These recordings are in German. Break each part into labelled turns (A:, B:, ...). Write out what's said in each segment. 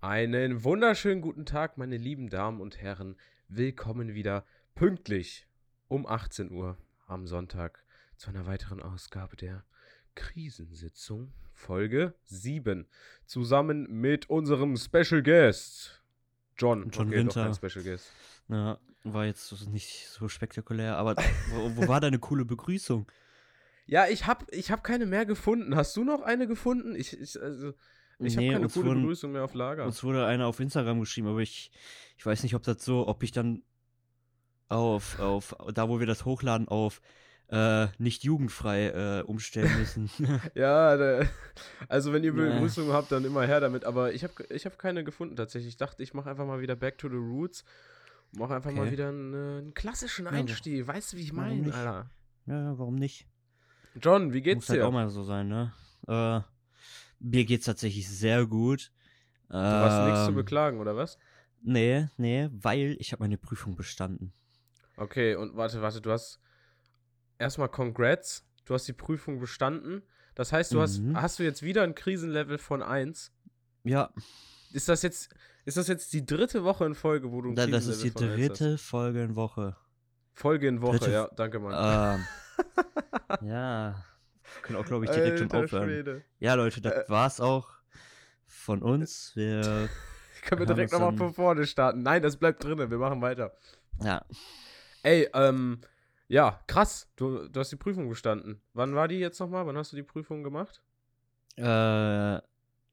A: Einen wunderschönen guten Tag, meine lieben Damen und Herren. Willkommen wieder pünktlich um 18 Uhr am Sonntag zu einer weiteren Ausgabe der Krisensitzung, Folge 7. Zusammen mit unserem Special Guest, John.
B: John
A: okay,
B: Winter.
A: Special Guest.
B: Ja, war jetzt nicht so spektakulär, aber wo, wo war deine coole Begrüßung?
A: Ja, ich hab, ich hab keine mehr gefunden. Hast du noch eine gefunden? Ich, ich, also, ich
B: Nee,
A: habe keine coole
B: wurden-
A: Begrüßung mehr auf Lager.
B: Uns wurde einer auf Instagram geschrieben, aber ich, ich weiß nicht, ob das so, ob ich dann auf, auf, da wo wir das hochladen, auf äh, nicht jugendfrei äh, umstellen müssen.
A: Ja, da, also wenn ihr. Begrüßungen habt, dann immer her damit. Aber ich habe ich hab keine gefunden tatsächlich. Ich dachte, ich mache einfach mal wieder Back to the Roots. Mache einfach mal
B: Okay.
A: wieder einen, äh, einen klassischen
B: Ja,
A: Einstieg. Weißt du, wie ich meine? Alter?
B: ja, ja, warum nicht?
A: John, wie geht's
B: Muss halt
A: dir?
B: auch mal so sein, ne? Äh, mir geht's tatsächlich sehr gut.
A: du hast nichts zu
B: Ähm,
A: beklagen, oder was?
B: Nee, nee, weil ich habe meine Prüfung bestanden.
A: Okay, und warte, warte, du hast erstmal Congrats. Du hast die Prüfung bestanden. Das heißt, du hast,
B: Mhm.
A: hast du jetzt wieder ein Krisenlevel von 1.
B: Ja,
A: Ist das jetzt, ist das jetzt die dritte Woche in Folge, wo du ein
B: da, das ist die
A: Krisenlevel von 1 hast?
B: dritte Folge in Woche.
A: Folge in Woche,
B: dritte-
A: ja, danke, Mann.
B: Ähm, ja, können auch, glaube ich, direkt schon aufhören.
A: Schwede.
B: Ja, Leute, das
A: Äh.
B: war's auch von uns. Wir,
A: Können wir direkt nochmal von vorne starten? Nein, das bleibt drinne. Wir machen weiter.
B: ja,
A: Ey, ähm, ja, krass. Du, du hast die Prüfung bestanden. Wann war die jetzt nochmal? Wann hast du die Prüfung gemacht?
B: äh,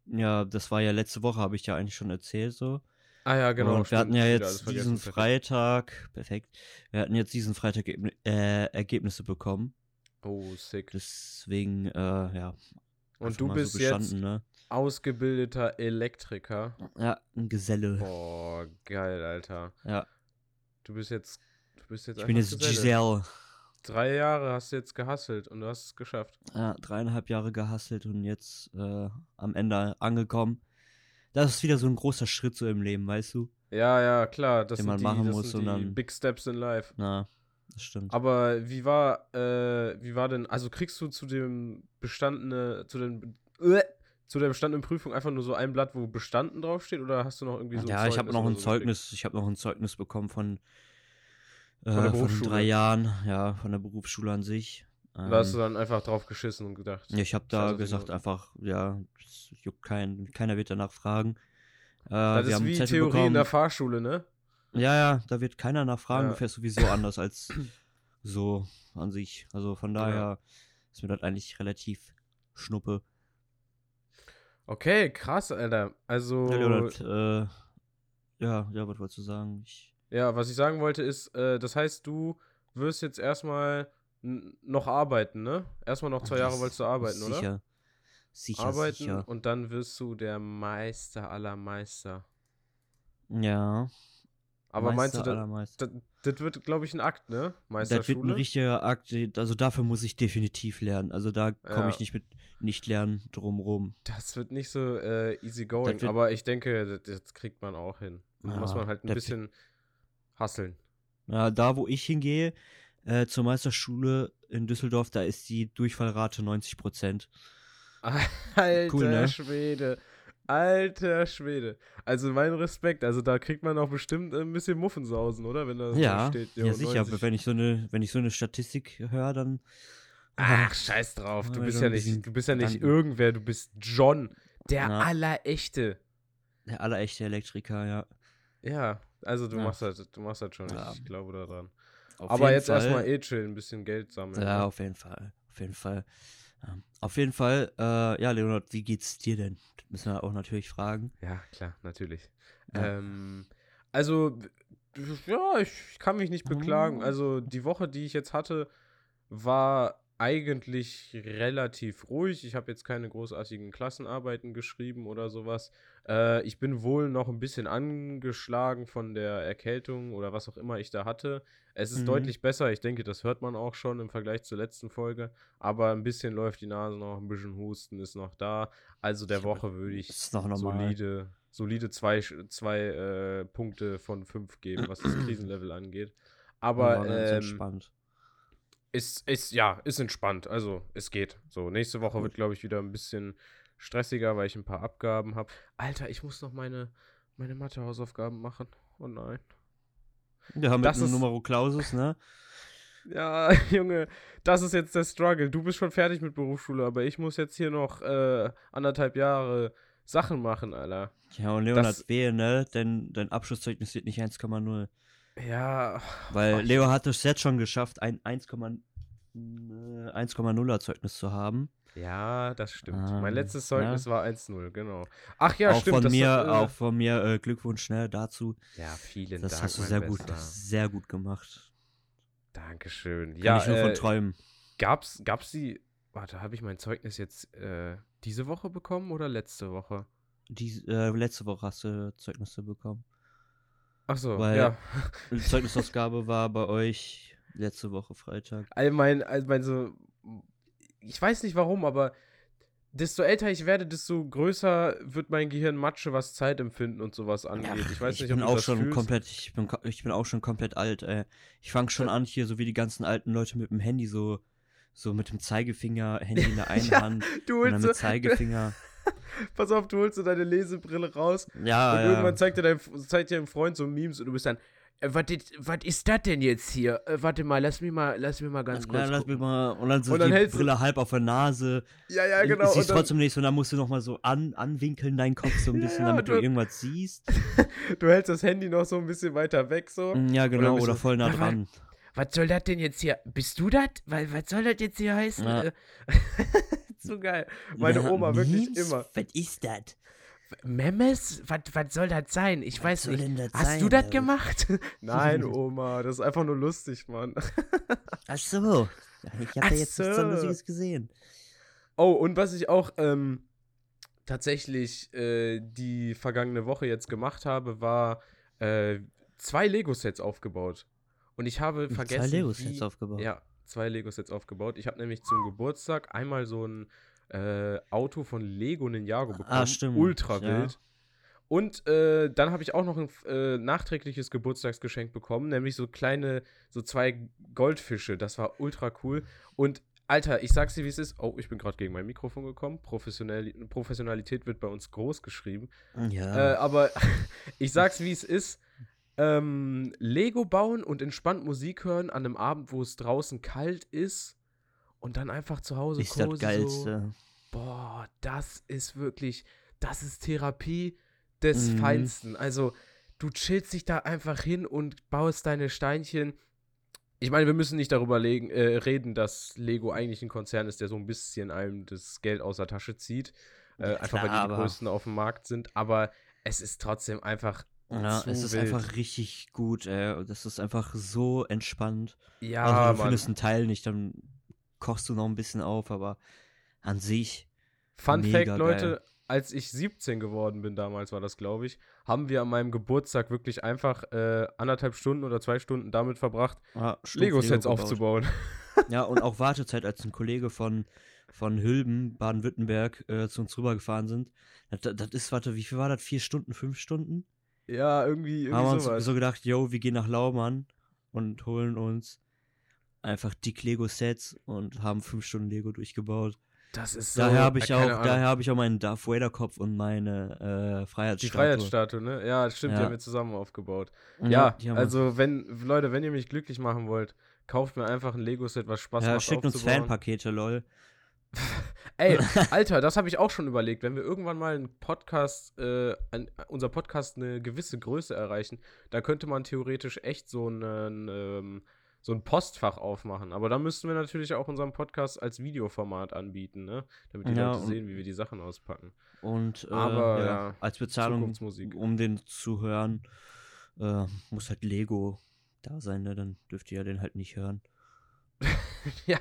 B: ja, das war ja letzte Woche, habe ich ja eigentlich schon erzählt so.
A: Ah ja, genau.
B: Und wir hatten ja jetzt diesen. Freitag, perfekt, wir hatten jetzt diesen Freitag äh, Ergebnisse bekommen.
A: Oh, sick.
B: Deswegen, äh, ja.
A: Und du bist
B: so
A: jetzt
B: ne?
A: ausgebildeter Elektriker.
B: Ja, ein Geselle.
A: Boah, geil, Alter.
B: Ja,
A: Du bist jetzt, du bist jetzt
B: ich bin jetzt
A: Geselle.
B: Giselle.
A: Drei Jahre hast du jetzt gehasselt und du hast es geschafft.
B: Ja, dreieinhalb Jahre gehasselt und jetzt äh, am Ende angekommen. Das ist wieder so ein großer Schritt so im Leben, weißt du?
A: Ja, ja, klar. Das
B: Den
A: sind
B: man
A: die,
B: machen
A: das
B: muss
A: sind
B: und
A: die
B: dann-
A: Big Steps in Life.
B: Na, das stimmt.
A: Aber wie war, äh, wie war denn, also kriegst du zu dem bestandene, zu den, äh, zu der bestandenen Prüfung einfach nur so ein Blatt, wo bestanden draufsteht oder hast du noch irgendwie so ein
B: ja, ich habe noch ein
A: so
B: Zeugnis, ich habe noch ein Zeugnis bekommen von, äh,
A: Von
B: von drei Jahren, ja, von der Berufsschule an sich.
A: gekriegt? Da hast du
B: Ähm,
A: dann einfach drauf geschissen und gedacht.
B: ich habe da gesagt einfach, ja, juckt kein, keiner wird danach fragen. Äh,
A: Das ist wie Theorie in
B: bekommen.
A: der Fahrschule, ne?
B: Ja, ja, da wird keiner nachfragen,
A: Ja.
B: du fährst sowieso anders als so an sich. Also von daher ist mir das eigentlich relativ schnuppe.
A: Okay, krass, Alter. Also,
B: Ja, Leonard, äh, ja, ja, was wolltest du sagen? Ich,
A: ja, was ich sagen wollte ist, äh, das heißt, du wirst jetzt erstmal noch arbeiten, ne? Erstmal noch zwei Jahre
B: das-
A: wolltest du arbeiten, oder?
B: sicher, Sicher,
A: arbeiten
B: sicher.
A: und dann wirst du der Meister aller Meister.
B: Ja.
A: Aber meinst du,
B: Meister
A: das,
B: Meister.
A: das, wird, glaube ich, ein Akt, ne?
B: Das wird ein
A: Meisterschule.
B: richtiger Akt, also dafür muss ich definitiv lernen. Also da komme
A: Ja.
B: ich nicht mit nicht lernen drumrum.
A: Das wird nicht so äh, easy going, aber ich denke, das, das kriegt man auch hin. Da
B: Ja,
A: muss man halt ein bisschen hasseln.
B: Ja, da wo ich hingehe, äh, zur Meisterschule in Düsseldorf, da ist die Durchfallrate 90 Prozent.
A: Alter
B: Cool, ne?
A: Schwede. Alter Schwede. Also mein Respekt. Also da kriegt man auch bestimmt ein bisschen Muffensausen, oder? Wenn da so
B: Ja,
A: steht.
B: ja sicher.
A: 90.
B: Wenn ich so eine, wenn ich so eine Statistik höre, dann
A: Ach, scheiß drauf. Du bist ja nicht, du bist ja nicht irgendwer, du bist John. Der
B: Na.
A: Allerechte.
B: der allerechte Elektriker, ja.
A: Ja, also du
B: Ja.
A: machst das, du machst das schon.
B: Ja.
A: Ich glaube daran.
B: Auf
A: Aber jetzt
B: Fall-
A: erstmal eh chillen, ein bisschen Geld sammeln.
B: Ja,
A: ne?
B: auf jeden Fall. Auf jeden Fall. Ja. Auf jeden Fall, äh, ja, Leonard, wie geht's dir denn? Das müssen wir auch natürlich fragen.
A: Ja, klar, natürlich.
B: Ja.
A: Ähm, also, ja, ich kann mich nicht beklagen.
B: Oh.
A: Also, die Woche, die ich jetzt hatte, war eigentlich relativ ruhig. Ich habe jetzt keine großartigen Klassenarbeiten geschrieben oder sowas. Äh, ich bin wohl noch ein bisschen angeschlagen von der Erkältung oder was auch immer ich da hatte. Es ist
B: Mhm.
A: deutlich besser. Ich denke, das hört man auch schon im Vergleich zur letzten Folge. Aber ein bisschen läuft die Nase noch, ein bisschen Husten ist noch da. Also der
B: Ich
A: Woche würde ich solide, solide zwei, zwei äh, Punkte von fünf geben, was das Krisenlevel angeht. Aber ähm,
B: entspannt.
A: Ist, ist, ja, ist entspannt. Also, es geht. So, nächste Woche wird, glaube ich, wieder ein bisschen stressiger, weil ich ein paar Abgaben habe. Alter, ich muss noch meine, meine Mathe-Hausaufgaben machen. Oh nein.
B: Wir haben
A: Das
B: mit einem Numero Clausus, ne?
A: Ja, Junge, das ist jetzt der Struggle. Du bist schon fertig mit Berufsschule, aber ich muss jetzt hier noch äh, anderthalb Jahre Sachen machen, Alter.
B: Ja, und Leonard
A: Das-
B: wehe, ne? Dein, dein Abschlusszeugnis wird nicht 1,0.
A: Ja,
B: Weil Leo hat es jetzt schon geschafft, ein 1,0 äh, 1,0er Zeugnis zu haben.
A: ja, das stimmt.
B: Ah,
A: mein letztes
B: ja.
A: Zeugnis war 1-0, genau. Ach ja,
B: auch
A: stimmt.
B: von
A: das
B: mir,
A: hat, äh,
B: auch von mir äh, Glückwunsch ne, dazu.
A: Ja, vielen
B: Das
A: Dank.
B: hast du sehr gut, sehr gut gemacht.
A: Dankeschön.
B: Kann
A: ja,
B: ich nur von
A: äh,
B: träumen.
A: gab's, gab's die. Warte, habe ich mein Zeugnis jetzt äh, diese Woche bekommen oder letzte Woche?
B: Die, äh, letzte Woche hast du Zeugnisse bekommen.
A: Ach so,
B: Weil-
A: ja.
B: Die Zeugnisausgabe war bei euch letzte Woche Freitag.
A: Allgemein, allgemein so. Ich weiß nicht warum, aber desto älter ich werde, desto größer wird mein Gehirn Matsche, was Zeitempfinden und sowas angeht. ich weiß nicht,
B: bin
A: ob du
B: auch
A: das
B: schon
A: fühlst.
B: komplett, ich bin, ich bin auch schon komplett alt. Ey. Ich fange schon
A: Ja.
B: an hier, so wie die ganzen alten Leute mit dem Handy, so, so mit dem Zeigefinger, Handy in der einen
A: Ja,
B: Hand
A: Du
B: und dann mit
A: so,
B: Zeigefinger.
A: pass auf, du holst so deine Lesebrille raus
B: Ja,
A: und
B: ja.
A: irgendwann zeigt dir dein, zeigt dir ein Freund so Memes und du bist dann, äh, was ist- das denn jetzt hier? Äh, warte mal, lass mich mal, lass mich mal ganz kurz
B: Ja, lass mich mal, und dann so
A: Und dann
B: die
A: hältst du-
B: Brille halb auf der Nase.
A: Ja, ja, genau.
B: Siehst
A: dann,
B: trotzdem nichts und dann musst du nochmal so an, anwinkeln deinen Kopf so ein
A: Ja,
B: bisschen,
A: ja,
B: damit du
A: du-
B: irgendwas siehst.
A: du hältst das Handy noch so ein bisschen weiter weg so.
B: Ja, genau, oder
A: du-
B: voll nah
A: Ja,
B: dran.
A: Was soll das denn jetzt hier? Bist du das? Was soll das jetzt hier heißen?
B: Ja.
A: So geil. Meine
B: Ja,
A: Oma wirklich
B: Memes?
A: immer.
B: Was ist das?
A: Memes? Was, was soll das sein? Ich weiß
B: soll
A: nicht. Hast
B: sein,
A: du das gemacht? Nein, Oma, das ist einfach nur lustig, Mann.
B: Ach so. Ich habe da jetzt nichts so
A: so.
B: Lustiges gesehen.
A: Oh, und was ich auch ähm, tatsächlich äh, die vergangene Woche jetzt gemacht habe, war äh, zwei Lego-Sets aufgebaut. Und ich habe vergessen.
B: Zwei Lego-Sets aufgebaut.
A: Ja, zwei Lego-Sets aufgebaut. Ich habe nämlich zum Geburtstag einmal so ein äh, Auto von Lego Ninjago bekommen.
B: Ah, stimmt,
A: Ultra
B: ja.
A: wild. Und äh, dann habe ich auch noch ein äh, nachträgliches Geburtstagsgeschenk bekommen, nämlich so kleine, so zwei Goldfische. Das war ultra cool. Und Alter, ich sag's dir, wie es ist. Oh, ich bin gerade gegen mein Mikrofon gekommen. Professionell, Professionalität wird bei uns groß geschrieben.
B: Ja.
A: Äh, aber ich sag's, wie es ist. Ähm, Lego bauen und entspannt Musik hören an einem Abend, wo es draußen kalt ist und dann einfach zu Hause
B: ist das
A: cozy
B: Geilste.
A: So, boah, das ist wirklich, das ist Therapie des
B: Mhm.
A: Feinsten. Also, du chillst dich da einfach hin und baust deine Steinchen. Ich meine, wir müssen nicht darüber legen, äh, reden, dass Lego eigentlich ein Konzern ist, der so ein bisschen einem das Geld aus der Tasche zieht. Äh,
B: Ja,
A: einfach weil die
B: klar,
A: die größten auf dem Markt sind. Aber es ist trotzdem einfach.
B: Ja, es ist
A: wild.
B: einfach richtig gut, ey. Das ist einfach so entspannt.
A: Ja,
B: also, du
A: Mann.
B: findest einen Teil nicht, dann kochst du noch ein bisschen auf, aber an sich.
A: Fun Fact, Leute,
B: geil.
A: als ich 17 geworden bin, damals war das, glaube ich, haben wir an meinem Geburtstag wirklich einfach äh, anderthalb Stunden oder zwei Stunden damit verbracht,
B: Ja,
A: Lego-Sets
B: gebaut.
A: aufzubauen.
B: Ja, und auch Wartezeit, als ein Kollege von, von Hülben, Baden-Württemberg, äh, zu uns rübergefahren sind. Das das ist, warte, wie viel war das? Vier Stunden, fünf Stunden?
A: Ja, irgendwie,
B: haben wir
A: irgendwie
B: uns
A: sowas.
B: so gedacht, yo, wir gehen nach Laumann und holen uns einfach dick Lego-Sets und haben fünf Stunden Lego durchgebaut.
A: das ist so.
B: daher habe ich auch, daher habe ich auch meinen Darth Vader-Kopf und meine äh,
A: Die
B: Freiheitsstatue.
A: Freiheitsstatue, ne? Ja, das stimmt, die
B: Ja.
A: haben wir zusammen aufgebaut.
B: Ja,
A: Ja,
B: die
A: also wenn, Leute, wenn ihr mich glücklich machen wollt, kauft mir einfach ein Lego-Set, was Spaß
B: ja,
A: macht
B: schickt uns. Fanpakete, lol.
A: Ey, Alter, das habe ich auch schon überlegt. Wenn wir irgendwann mal einen Podcast, äh, ein, unser Podcast eine gewisse Größe erreichen, da könnte man theoretisch echt so einen, ähm, so ein Postfach aufmachen. Aber da müssten wir natürlich auch unseren Podcast als Videoformat anbieten, ne? Damit die
B: Ja,
A: Leute sehen, wie wir die Sachen auspacken.
B: Und äh,
A: Aber,
B: ja,
A: ja,
B: als Bezahlung, um den zu hören, äh, muss halt Lego da sein, ne? Dann dürft ihr ja den halt nicht hören.
A: ja,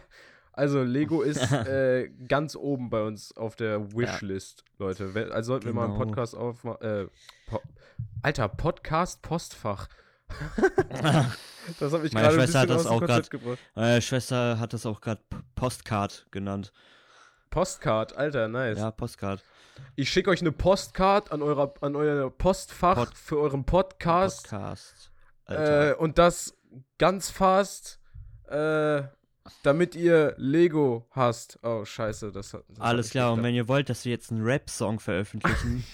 A: also Lego ist äh, ganz oben bei uns auf der Wishlist, Leute. Wenn- Also sollten wir mal einen
B: Genau.
A: Podcast aufmachen. Äh, po Alter, Podcast Postfach. Das habe ich
B: Meine
A: gerade ein
B: Schwester
A: bisschen
B: hat das
A: aus dem
B: auch
A: Konzept gebracht.
B: Meine Schwester hat das auch gerade Postcard genannt.
A: Postcard, Alter, nice.
B: Ja, Postcard.
A: Ich schicke euch eine Postcard an, eurer, an euer Postfach
B: Pod-
A: für euren Podcast.
B: Podcast.
A: Äh, und das ganz fast. Äh, damit ihr Lego hasst. Oh, scheiße, das hat. Das
B: Alles
A: hat
B: klar, und wenn ihr wollt, dass wir jetzt einen Rap-Song veröffentlichen,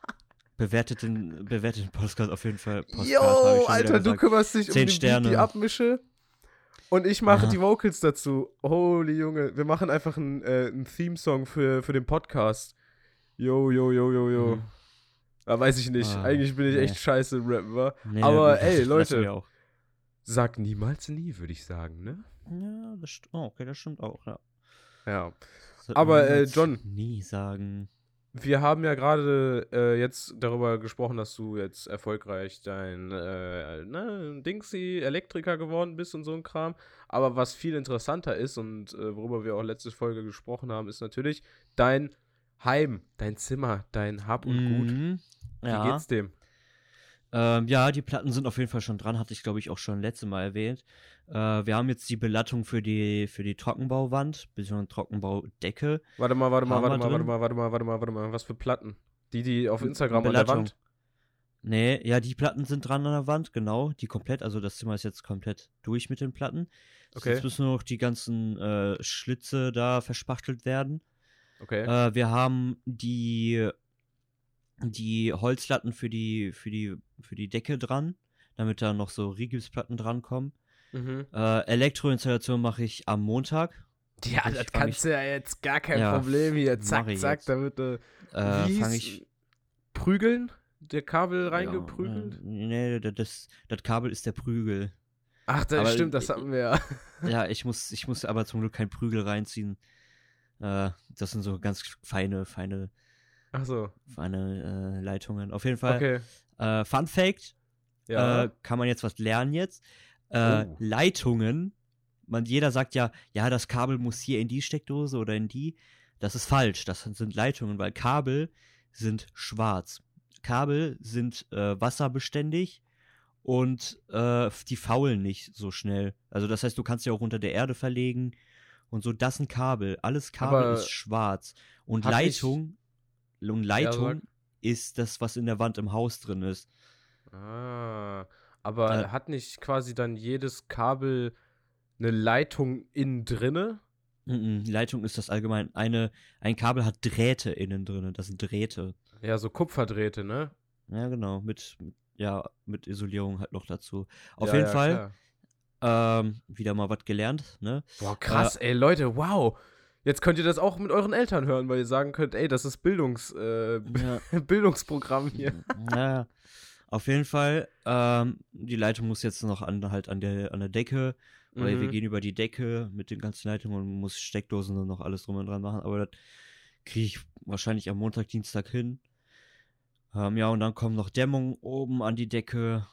B: bewertet den, bewertet den Podcast auf jeden Fall. Podcast,
A: Yo, Alter, du kümmerst dich um die,
B: Sterne.
A: die abmische. Und ich mache
B: Aha.
A: die Vocals dazu. Holy Junge, wir machen einfach einen, äh, einen Theme-Song für, für den Podcast. Yo, yo, yo, yo, yo.
B: Mhm.
A: Da weiß ich nicht.
B: Ah,
A: Eigentlich bin ich
B: nee.
A: echt scheiße im Rappen, wa?
B: Nee,
A: Aber ey, Leute. Sag niemals nie, würde ich sagen, ne?
B: Ja, das stimmt. Oh, okay, das stimmt auch, ja.
A: Ja. Aber, äh, John.
B: Nie sagen.
A: Wir haben ja gerade äh, jetzt darüber gesprochen, dass du jetzt erfolgreich dein äh, ne, Dingsy Elektriker geworden bist und so ein Kram. Aber was viel interessanter ist und äh, worüber wir auch letzte Folge gesprochen haben, ist natürlich dein Heim, dein Zimmer, dein Hab und Gut.
B: Mhm.
A: Wie
B: Ja.
A: geht's dem?
B: Ähm, ja, die Platten sind auf jeden Fall schon dran, hatte ich glaube ich auch schon letzte Mal erwähnt. Äh, wir haben jetzt die Belattung für die, für die Trockenbauwand, beziehungsweise Trockenbaudecke.
A: Warte mal, warte mal, warte mal, warte mal, warte mal, warte mal, warte mal. Was für Platten? Die, die auf Instagram an der
B: Belattung.
A: Wand.
B: Nee, ja, die Platten sind dran an der Wand, genau, die komplett, also das Zimmer ist jetzt komplett durch mit den Platten.
A: Okay.
B: Jetzt müssen nur noch die ganzen äh, Schlitze da verspachtelt werden.
A: Okay.
B: Äh, wir haben die, die Holzlatten für die, für die, für die Decke dran, damit da noch so Rigipsplatten drankommen.
A: Mhm.
B: Äh, Elektroinstallation mache ich am Montag.
A: Ja,
B: ich
A: das kannst du ja jetzt gar kein
B: Ja,
A: Problem hier. Zack, zack,
B: jetzt.
A: da wird äh,
B: Äh,
A: wie
B: fange ich.
A: Prügeln? Der Kabel
B: Ja,
A: reingeprügelt?
B: äh, nee, das- das, das Kabel ist der Prügel.
A: Ach, das
B: aber-
A: stimmt, das hatten wir ja.
B: Ja, ich muss, ich muss aber zum Glück kein Prügel reinziehen. Äh, das sind so ganz feine, feine,
A: Ach so,
B: feine äh, Leitungen. Auf jeden Fall.
A: okay.
B: Äh, Fun Fact:
A: Ja.
B: äh, kann man jetzt was lernen jetzt? Äh,
A: Oh.
B: Leitungen. Man, jeder sagt ja, ja, das Kabel muss hier in die Steckdose oder in die. Das ist falsch. Das sind Leitungen, weil Kabel sind schwarz. Kabel sind äh, wasserbeständig und äh, die faulen nicht so schnell. Also das heißt, du kannst sie auch unter der Erde verlegen und so. Das sind Kabel. Alles Kabel
A: Aber
B: ist schwarz. Und Leitung, und Leitung
A: sag.
B: ist das, was in der Wand im Haus drin ist.
A: ah, aber
B: Äh.
A: hat nicht quasi dann jedes Kabel eine Leitung innen drinne?
B: Mhm, Leitung ist das allgemein. Eine, ein Kabel hat Drähte innen drin. Das sind Drähte.
A: Ja, so Kupferdrähte, ne?
B: Ja, genau. Mit, ja, mit Isolierung halt noch dazu. Auf
A: Ja,
B: jeden
A: ja,
B: Fall, ähm, wieder mal was gelernt, ne?
A: Boah, krass, ey, Leute, wow. Jetzt könnt ihr das auch mit euren Eltern hören, weil ihr sagen könnt, ey, das ist Bildungs, äh,
B: Ja,
A: Bildungsprogramm hier.
B: ja. Auf jeden Fall, ähm, die Leitung muss jetzt noch an, halt an der, an der Decke. Weil wir
A: Mhm.
B: gehen über die Decke mit den ganzen Leitungen und muss Steckdosen und noch alles drum und dran machen. Aber das kriege ich wahrscheinlich am Montag, Dienstag hin. Ähm, ja, und dann kommt noch Dämmung oben an die Decke.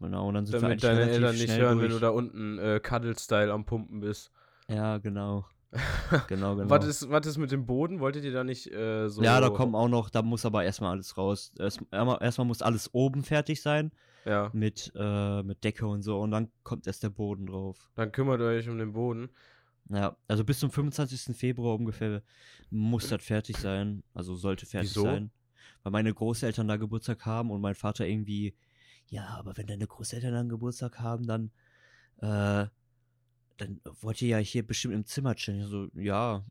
B: Genau, und dann sind wir
A: Damit
B: eigentlich
A: deine Eltern nicht hören,
B: durch.
A: wenn du da unten äh, Cuddle-Style am Pumpen bist.
B: Ja, genau. Genau, genau.
A: Was ist, was ist mit dem Boden? Wolltet ihr da nicht äh, so.
B: Ja, da kommen auch noch, da muss aber erstmal alles raus. Erst, erstmal erstmal muss alles oben fertig sein
A: Ja,
B: mit, äh, mit Decke und so und dann kommt erst der Boden drauf.
A: dann kümmert ihr euch um den Boden.
B: Ja, also bis zum 25. Februar ungefähr muss das fertig sein. Also sollte fertig
A: Wieso?
B: sein. Weil meine Großeltern da Geburtstag haben und mein Vater irgendwie, ja, aber wenn deine Großeltern dann Geburtstag haben, dann, äh, dann wollt ihr ja hier bestimmt im Zimmer chillen. Ich So, ja,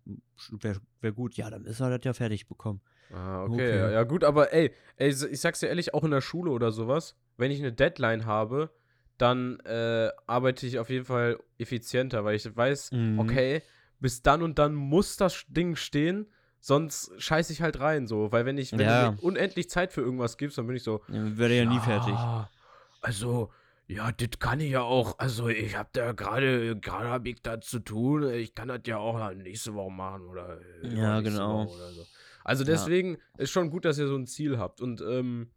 B: wäre wär gut. Ja, dann müssen wir das ja fertig bekommen.
A: Ah, okay.
B: Okay.
A: Ja, ja, gut, aber ey, ey, ich sag's dir ehrlich, auch in der Schule oder sowas, wenn ich eine Deadline habe, dann äh, arbeite ich auf jeden Fall effizienter, weil ich weiß,
B: Mhm.
A: okay, bis dann und dann muss das Ding stehen, sonst scheiße ich halt rein, so. Weil wenn ich, wenn
B: Ja.
A: du mir unendlich Zeit für irgendwas gibst, dann bin ich so,
B: Dann Wäre ja nie fertig.
A: Also, ja, das kann ich ja auch. Also, ich hab da gerade, gerade hab ich da zu tun. Ich kann das ja auch nächste Woche machen oder. äh,
B: Ja, genau.
A: Oder so. Also,
B: Ja.
A: deswegen ist schon gut, dass ihr so ein Ziel habt. Und, ähm,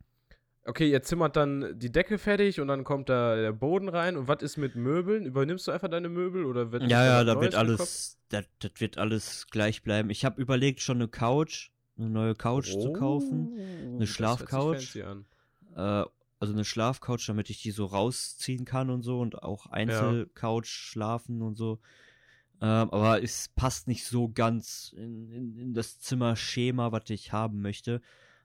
A: okay, ihr zimmert dann die Decke fertig und dann kommt da der Boden rein. Und was ist mit Möbeln? Übernimmst du einfach deine Möbel oder wird
B: Ja, ja,
A: da
B: wird alles, das, das wird alles gleich bleiben. Ich habe überlegt, schon eine Couch, eine neue couch zu kaufen.
A: Oh,
B: Eine
A: das hört sich
B: Schlafcouch.
A: fancy an.
B: Äh, also eine Schlafcouch, damit ich die so rausziehen kann und so und auch Einzelcouch schlafen und so. Ähm, aber es passt nicht so ganz in, in, in das Zimmerschema, was ich haben möchte.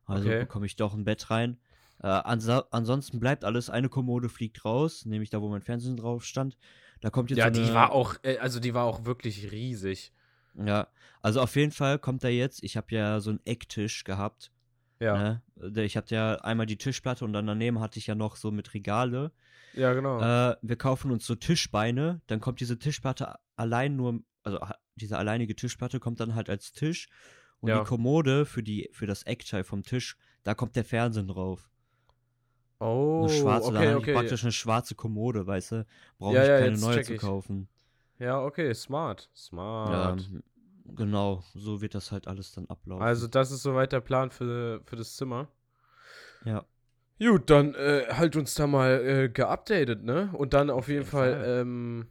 B: Also
A: Okay.
B: bekomme ich doch ein Bett rein. Äh, ansa ansonsten bleibt alles. Eine Kommode fliegt raus, nämlich da, wo mein Fernsehen drauf stand. Da kommt jetzt
A: Ja,
B: so eine,
A: die war auch, äh, also die war auch wirklich riesig.
B: Ja, also auf jeden Fall kommt da jetzt, ich habe ja so einen Ecktisch gehabt.
A: Ja,
B: Ne? Der- Ich hatte ja einmal die Tischplatte und dann daneben hatte ich ja noch so mit Regale.
A: ja, genau.
B: Äh, wir kaufen uns so Tischbeine, dann kommt diese Tischplatte allein nur, also diese alleinige Tischplatte kommt dann halt als Tisch und
A: Ja.
B: die Kommode für die für das Eckteil vom Tisch, da kommt der Fernsehen drauf.
A: oh,
B: Eine schwarze,
A: okay,
B: ich
A: okay.
B: praktisch eine schwarze Kommode, weißt du? Brauche
A: Ja,
B: ich
A: ja,
B: keine neue zu kaufen.
A: Ja, okay, smart.
B: Ja,
A: Smart.
B: Genau, so wird das halt alles dann ablaufen.
A: Also, das ist soweit der Plan für, für das Zimmer.
B: ja.
A: Gut, dann äh, halt uns da mal äh, geupdatet, ne? Und dann auf, jeden Fall,
B: Fall.
A: ähm,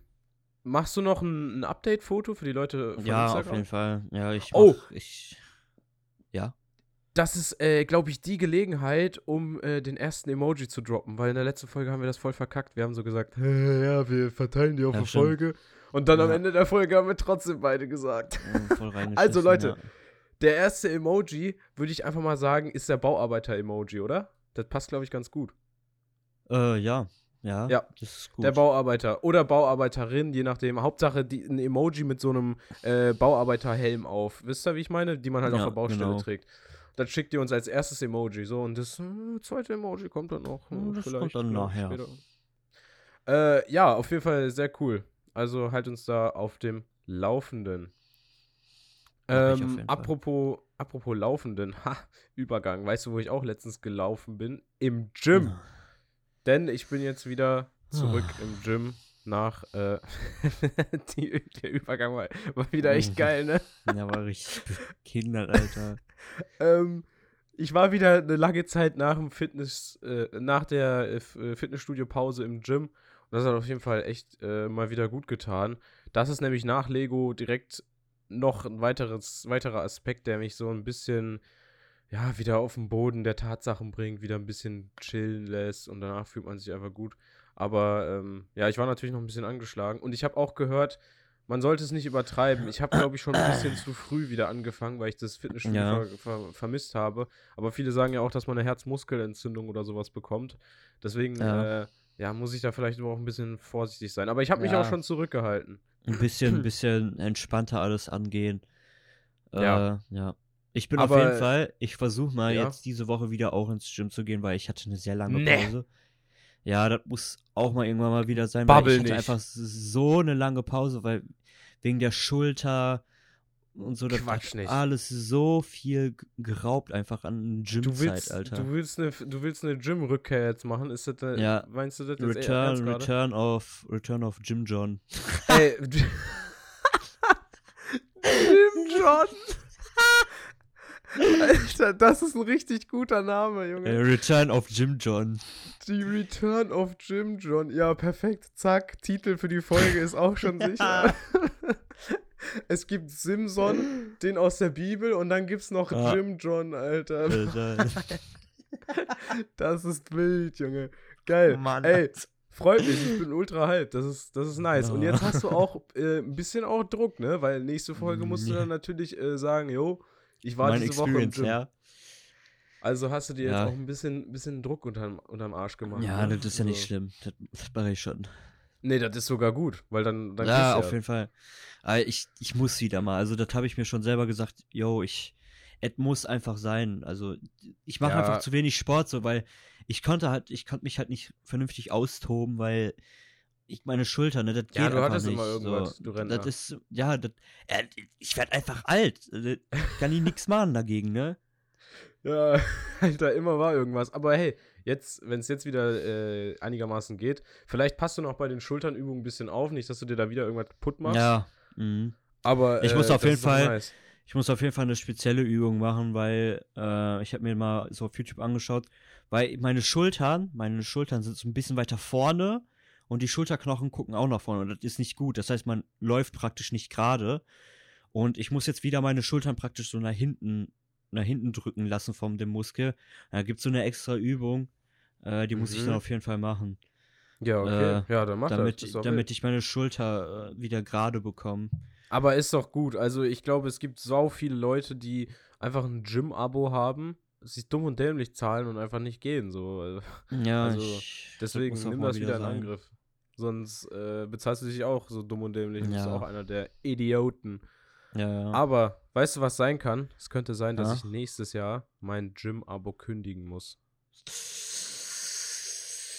A: machst du noch ein, ein Update-Foto für die Leute von
B: Ja, auf
A: Instagram?
B: jeden Fall. Ja, ich
A: Oh.
B: mach, ich ja.
A: Das ist, äh, glaube ich, die Gelegenheit, um äh, den ersten Emoji zu droppen, weil in der letzten Folge haben wir das voll verkackt. Wir haben so gesagt, "Hä, ja, wir verteilen die auf
B: Ja,
A: eine
B: stimmt.
A: Und dann am
B: Ja.
A: Ende der Folge haben wir trotzdem beide gesagt. Also, Leute,
B: ja.
A: Der erste Emoji, würde ich einfach mal sagen, ist der Bauarbeiter-Emoji, oder? Das passt, glaube ich, ganz gut.
B: Äh, ja. Ja,
A: Ja,
B: das ist gut.
A: Der Bauarbeiter oder Bauarbeiterin, je nachdem. Hauptsache die, ein Emoji mit so einem äh, Bauarbeiterhelm auf. Wisst ihr, wie ich meine? Die man halt auf
B: Ja,
A: der Baustelle
B: genau.
A: trägt. Das schickt ihr uns als erstes Emoji. So, und das äh, zweite Emoji kommt dann noch. Äh,
B: das
A: vielleicht,
B: kommt dann nachher.
A: Äh, ja, auf jeden Fall sehr cool. Also halt uns da auf dem Laufenden. Ähm, apropos, apropos Laufenden, ha, Übergang. Weißt du, wo ich auch letztens gelaufen bin? Im Gym. Denn ich bin jetzt wieder zurück
B: Ah.
A: im Gym nach. Äh, die, der Übergang war, war wieder echt geil, ne?
B: Ja, war richtig behindert, Alter.
A: Ähm, ich war wieder eine lange Zeit nach dem Fitness, äh, nach der äh, äh, Fitnessstudio-Pause im Gym. Das hat auf jeden Fall echt äh, mal wieder gut getan. Das ist nämlich nach Lego direkt noch ein weiteres, weiterer Aspekt, der mich so ein bisschen, ja, wieder auf den Boden der Tatsachen bringt, wieder ein bisschen chillen lässt und danach fühlt man sich einfach gut. Aber ähm, ja, ich war natürlich noch ein bisschen angeschlagen und ich habe auch gehört, man sollte es nicht übertreiben. Ich habe, glaube ich, schon ein bisschen zu früh wieder angefangen, weil ich das Fitnessstudio
B: Ja.
A: ver ver vermisst habe. Aber viele sagen ja auch, dass man eine Herzmuskelentzündung oder sowas bekommt. Deswegen,
B: Ja.
A: äh, ja, muss ich da vielleicht auch ein bisschen vorsichtig sein. Aber ich habe mich
B: Ja.
A: auch schon zurückgehalten.
B: Ein bisschen, ein bisschen entspannter alles angehen. Äh,
A: Ja.
B: ja. Ich bin
A: Aber-
B: auf jeden Fall, ich versuche mal
A: Ja.
B: jetzt diese Woche wieder auch ins Gym zu gehen, weil ich hatte eine sehr lange
A: Nee.
B: Pause. Ja, das muss auch mal irgendwann mal wieder sein, weil
A: Babbel
B: ich hatte
A: nicht.
B: einfach so eine lange Pause, weil wegen der Schulter und so, das
A: Quatsch nicht.
B: alles so viel geraubt einfach an Gymzeit, Alter.
A: du willst eine, du willst eine Gym-Rückkehr jetzt machen? Ist das,
B: Ja.
A: meinst du das jetzt
B: Return? Return of, Return of Jim John.
A: Ey, Jim John. Alter, das ist ein richtig guter Name, Junge.
B: Return of Jim John.
A: Die Return of Jim John. Ja, perfekt. Zack, Titel für die Folge ist auch schon sicher. Es gibt Simson, den aus der Bibel, und dann gibt's noch
B: Ja.
A: Jim John, Alter. Das ist wild, Junge. Geil.
B: Mann,
A: Ey, freut mich. Ich bin ultra hyped. Das ist, das ist nice. Und
B: Ja.
A: jetzt hast du auch äh, ein bisschen auch Druck, ne? Weil nächste Folge musst du dann natürlich äh, sagen, yo, ich war
B: mein
A: diese Woche im Gym.
B: ja.
A: Also hast du dir jetzt
B: Ja.
A: auch ein bisschen, bisschen Druck unterm, unterm Arsch gemacht.
B: Ja,
A: ne?
B: das ist ja nicht
A: Also-
B: schlimm. Das, das mache ich schon.
A: Nee, das ist sogar gut, weil dann, dann
B: ja, auf
A: du
B: jeden Fall. Aber ich, ich muss wieder mal. Also, das habe ich mir schon selber gesagt. Yo, ich. Es muss einfach sein. Also, ich mache
A: Ja.
B: einfach zu wenig Sport, so, weil ich konnte halt, ich konnte mich halt nicht vernünftig austoben, weil ich meine Schulter, ne, das geht
A: Ja, du
B: einfach
A: hattest
B: nicht.
A: immer irgendwas,
B: so.
A: du Rentner.
B: Das ist, ja, das, äh, ich werde einfach alt. Äh, Kann ich nichts machen dagegen, ne?
A: Ja, Alter, immer war irgendwas. Aber hey, jetzt, wenn es jetzt wieder äh, einigermaßen geht, vielleicht passt du noch bei den Schulternübungen ein bisschen auf, nicht, dass du dir da wieder irgendwas kaputt machst.
B: Ja. Mhm.
A: Aber
B: Ich
A: äh,
B: muss auf jeden Fall-
A: Nice.
B: Ich muss auf jeden Fall eine spezielle Übung machen, weil äh, ich habe mir mal so auf YouTube angeschaut, weil meine Schultern, meine Schultern sind so ein bisschen weiter vorne und die Schulterknochen gucken auch nach vorne und das ist nicht gut. Das heißt, man läuft praktisch nicht gerade und ich muss jetzt wieder meine Schultern praktisch so nach hinten, nach hinten drücken lassen von dem Muskel. Da gibt's so eine extra Übung, äh, die muss ich dann
A: Mhm.
B: auf jeden Fall machen,
A: Ja, okay.
B: äh,
A: ja, dann mach
B: damit,
A: das. Doch
B: damit ich meine Schulter äh, wieder gerade bekomme.
A: Aber ist doch gut. Also, ich glaube, es gibt sau viele Leute, die einfach ein Gym-Abo haben, sich dumm und dämlich zahlen und einfach nicht gehen. So.
B: Ja,
A: Also,
B: ich, das
A: Deswegen
B: auch
A: nimm das wieder in
B: sein.
A: Angriff. sonst äh, bezahlst du dich auch so dumm und dämlich. Du bist
B: Ja.
A: auch einer der Idioten.
B: Ja, ja.
A: Aber weißt du, was sein kann? Es könnte sein, dass
B: Ja.
A: ich nächstes Jahr mein Gym-Abo kündigen muss.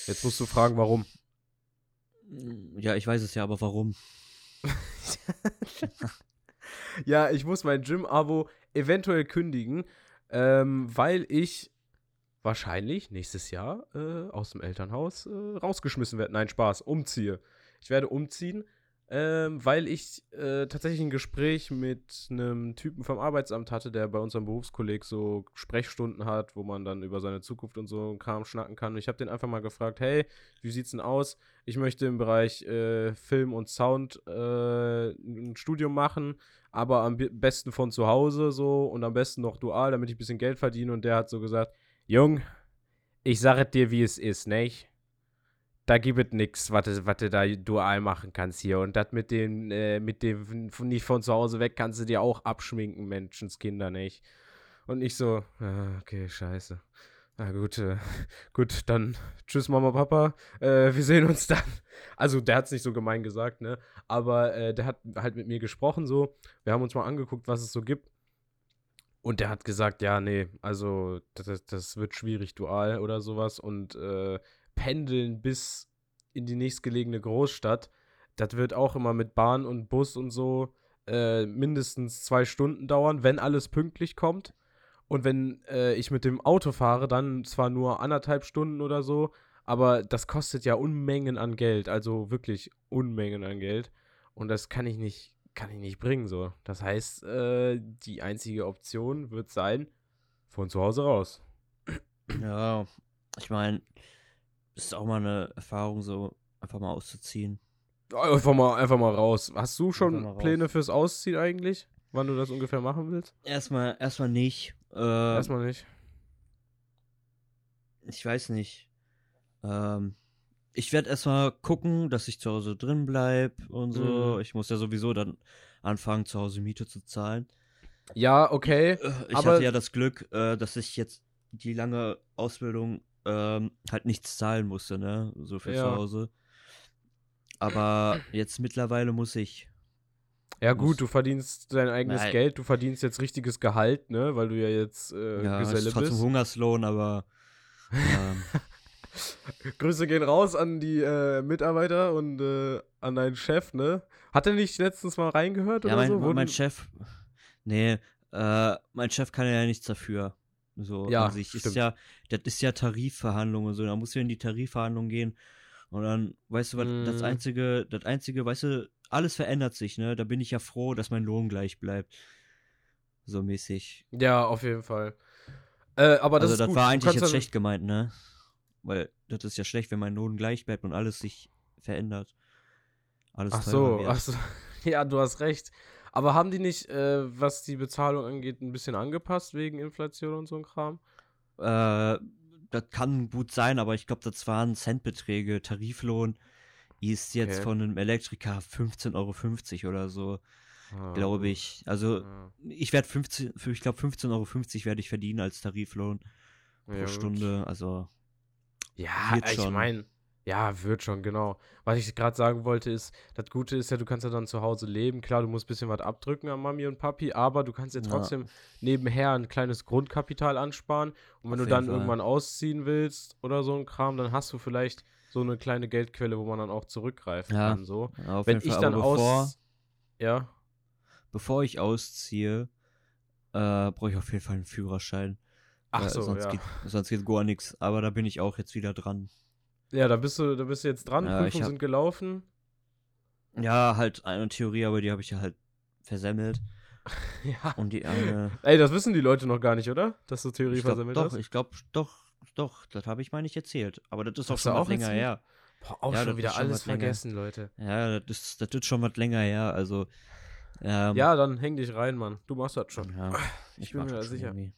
A: Jetzt musst du fragen, warum.
B: Ja, ich weiß es ja, aber warum?
A: Ja, ich muss mein Gym-Abo eventuell kündigen, ähm, weil ich wahrscheinlich nächstes Jahr äh, aus dem Elternhaus äh, rausgeschmissen werde. Nein, Spaß, umziehe. Ich werde umziehen, ähm, weil ich äh, tatsächlich ein Gespräch mit einem Typen vom Arbeitsamt hatte, der bei unserem Berufskolleg so Sprechstunden hat, wo man dann über seine Zukunft und so einen Kram schnacken kann. Und ich habe den einfach mal gefragt, hey, wie sieht's denn aus? Ich möchte im Bereich äh, Film und Sound äh, ein Studium machen, aber am be- besten von zu Hause so und am besten noch dual, damit ich ein bisschen Geld verdiene. Und der hat so gesagt, Jung, ich sage dir, wie es ist, nicht? Da gibt es nichts, was du da dual machen kannst hier. Und das mit dem, äh, mit dem von- nicht von zu Hause weg kannst du dir auch abschminken, Menschenskinder, nicht? Und ich so, ah, okay, scheiße. Na gut, äh, gut, dann tschüss Mama, Papa, äh, wir sehen uns dann. Also der hat es nicht so gemein gesagt, ne? Aber äh, der hat halt mit mir gesprochen so. Wir haben uns mal angeguckt, was es so gibt. Und der hat gesagt, ja, nee, also das, das wird schwierig, dual oder sowas. Und äh, pendeln bis in die nächstgelegene Großstadt, das wird auch immer mit Bahn und Bus und so äh, mindestens zwei Stunden dauern, wenn alles pünktlich kommt. Und wenn äh, ich mit dem Auto fahre, dann zwar nur anderthalb Stunden oder so, aber das kostet ja Unmengen an Geld, also wirklich Unmengen an Geld. Und das kann ich nicht, kann ich nicht bringen so. Das heißt, äh, die einzige Option wird sein, von zu Hause raus.
B: Ja, ich meine, ist auch mal eine Erfahrung, so einfach mal auszuziehen.
A: Einfach mal, einfach mal raus. Hast du schon. Pläne fürs Ausziehen eigentlich? Wann du das ungefähr machen willst?
B: Erstmal, erstmal nicht. Äh,
A: Erstmal nicht.
B: ich weiß nicht. Ähm, ich werde erstmal gucken, dass ich zu Hause drin bleib und so.
A: Mhm.
B: Ich muss ja sowieso dann anfangen, zu Hause Miete zu zahlen.
A: Ja, okay.
B: Äh, Ich
A: Aber-
B: hatte ja das Glück, äh, dass ich jetzt die lange Ausbildung ähm, halt nichts zahlen musste, ne? So für
A: Ja.
B: zu Hause. Aber jetzt mittlerweile muss ich.
A: Ja,
B: Muss-
A: gut, du verdienst dein eigenes
B: Nein.
A: Geld, du verdienst jetzt richtiges Gehalt, ne? Weil du ja jetzt äh,
B: ja, es
A: Geselle
B: ist trotzdem
A: bist.
B: Hungerslohn, aber. Ähm,
A: Grüße gehen raus an die äh, Mitarbeiter und äh, an deinen Chef, ne? Hat er nicht letztens mal reingehört
B: ja,
A: oder
B: mein,
A: so? Wurden-
B: mein Chef. Nee, äh, mein Chef kann ja nichts dafür. So
A: Ja,
B: an sich.
A: stimmt.
B: Ist ja, das ist ja Tarifverhandlung und so. Da musst du in die Tarifverhandlung gehen. Und dann, weißt du, was, das
A: Mhm.
B: einzige, das einzige, weißt du, alles verändert sich, ne? Da bin ich ja froh, dass mein Lohn gleich bleibt. So mäßig.
A: Ja, auf jeden Fall. Äh, aber das
B: also das war eigentlich jetzt schlecht gemeint, ne? Weil das ist ja schlecht, wenn mein Lohn gleich bleibt und alles sich verändert. Alles
A: Ach so, ach so. Ja, du hast recht. Aber haben die nicht, äh, was die Bezahlung angeht, ein bisschen angepasst wegen Inflation und so ein Kram?
B: Äh, das kann gut sein, aber ich glaube, das waren Centbeträge. Tariflohn ist jetzt
A: Okay.
B: von einem Elektriker 15,50 Euro oder so,
A: Ah,
B: glaube ich. Also
A: Ja.
B: ich werde 15, für- ich glaube 15,50 Euro werde ich verdienen als Tariflohn pro
A: Ja.
B: Stunde. Also
A: Ja, ich meine, ja, wird schon, genau. Was ich gerade sagen wollte ist, das Gute ist ja, du kannst ja dann zu Hause leben. Klar, du musst ein bisschen was abdrücken an Mami und Papi, aber du kannst ja
B: Ja.
A: trotzdem nebenher ein kleines Grundkapital ansparen. Und wenn
B: Auf
A: du dann
B: Fall.
A: irgendwann ausziehen willst oder so ein Kram, dann hast du vielleicht so eine kleine Geldquelle, wo man dann auch zurückgreifen
B: Ja,
A: kann. So.
B: auf
A: Wenn
B: jeden
A: ich
B: Fall.
A: dann
B: bevor,
A: aus. Ja.
B: bevor ich ausziehe, äh, brauche ich auf jeden Fall einen Führerschein.
A: Ach so,
B: sonst
A: ja.
B: Geht, sonst geht gar nichts. Aber da bin ich auch jetzt wieder dran.
A: Ja, da bist du, da bist du jetzt dran.
B: Ja, ich
A: Prüfungen
B: hab-
A: sind gelaufen.
B: Ja, halt eine Theorie, aber die habe ich ja halt versemmelt.
A: ja.
B: Und die eine.
A: Ey, das wissen die Leute noch gar nicht, oder? Dass du Theorie
B: glaub,
A: versammelt
B: doch,
A: hast.
B: ich glaube, doch, doch, das habe ich mal nicht erzählt. Aber das ist auch schon
A: auch
B: länger
A: erzählt?
B: her.
A: Boah, auch
B: Ja,
A: schon wieder alles
B: was länger.
A: vergessen, Leute.
B: Ja, das ist, das ist schon was länger her. Also, ähm,
A: Ja, dann häng dich rein, Mann. Du machst das schon.
B: ja,
A: ich
B: ich,
A: bin mir da sicher.
B: irgendwie.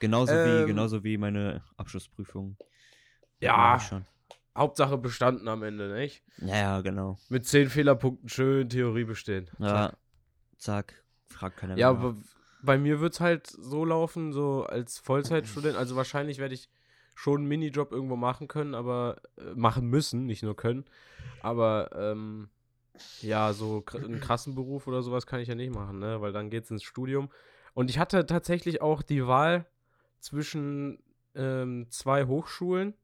B: Genauso
A: Ähm,
B: wie, genauso wie meine Abschlussprüfung.
A: Ja.
B: Ich schon.
A: Hauptsache bestanden am Ende, nicht?
B: Ja, ja, genau.
A: Mit zehn Fehlerpunkten schön Theorie bestehen.
B: Ja, zack, fragt keiner
A: Ja,
B: mehr.
A: aber bei mir wird es halt so laufen, so als Vollzeitstudent. Also wahrscheinlich werde ich schon einen Minijob irgendwo machen können, aber äh, machen müssen, nicht nur können. Aber ähm, ja, so einen krassen Beruf oder sowas kann ich ja nicht machen, ne? Weil dann geht's ins Studium. Und ich hatte tatsächlich auch die Wahl zwischen ähm, zwei Hochschulen,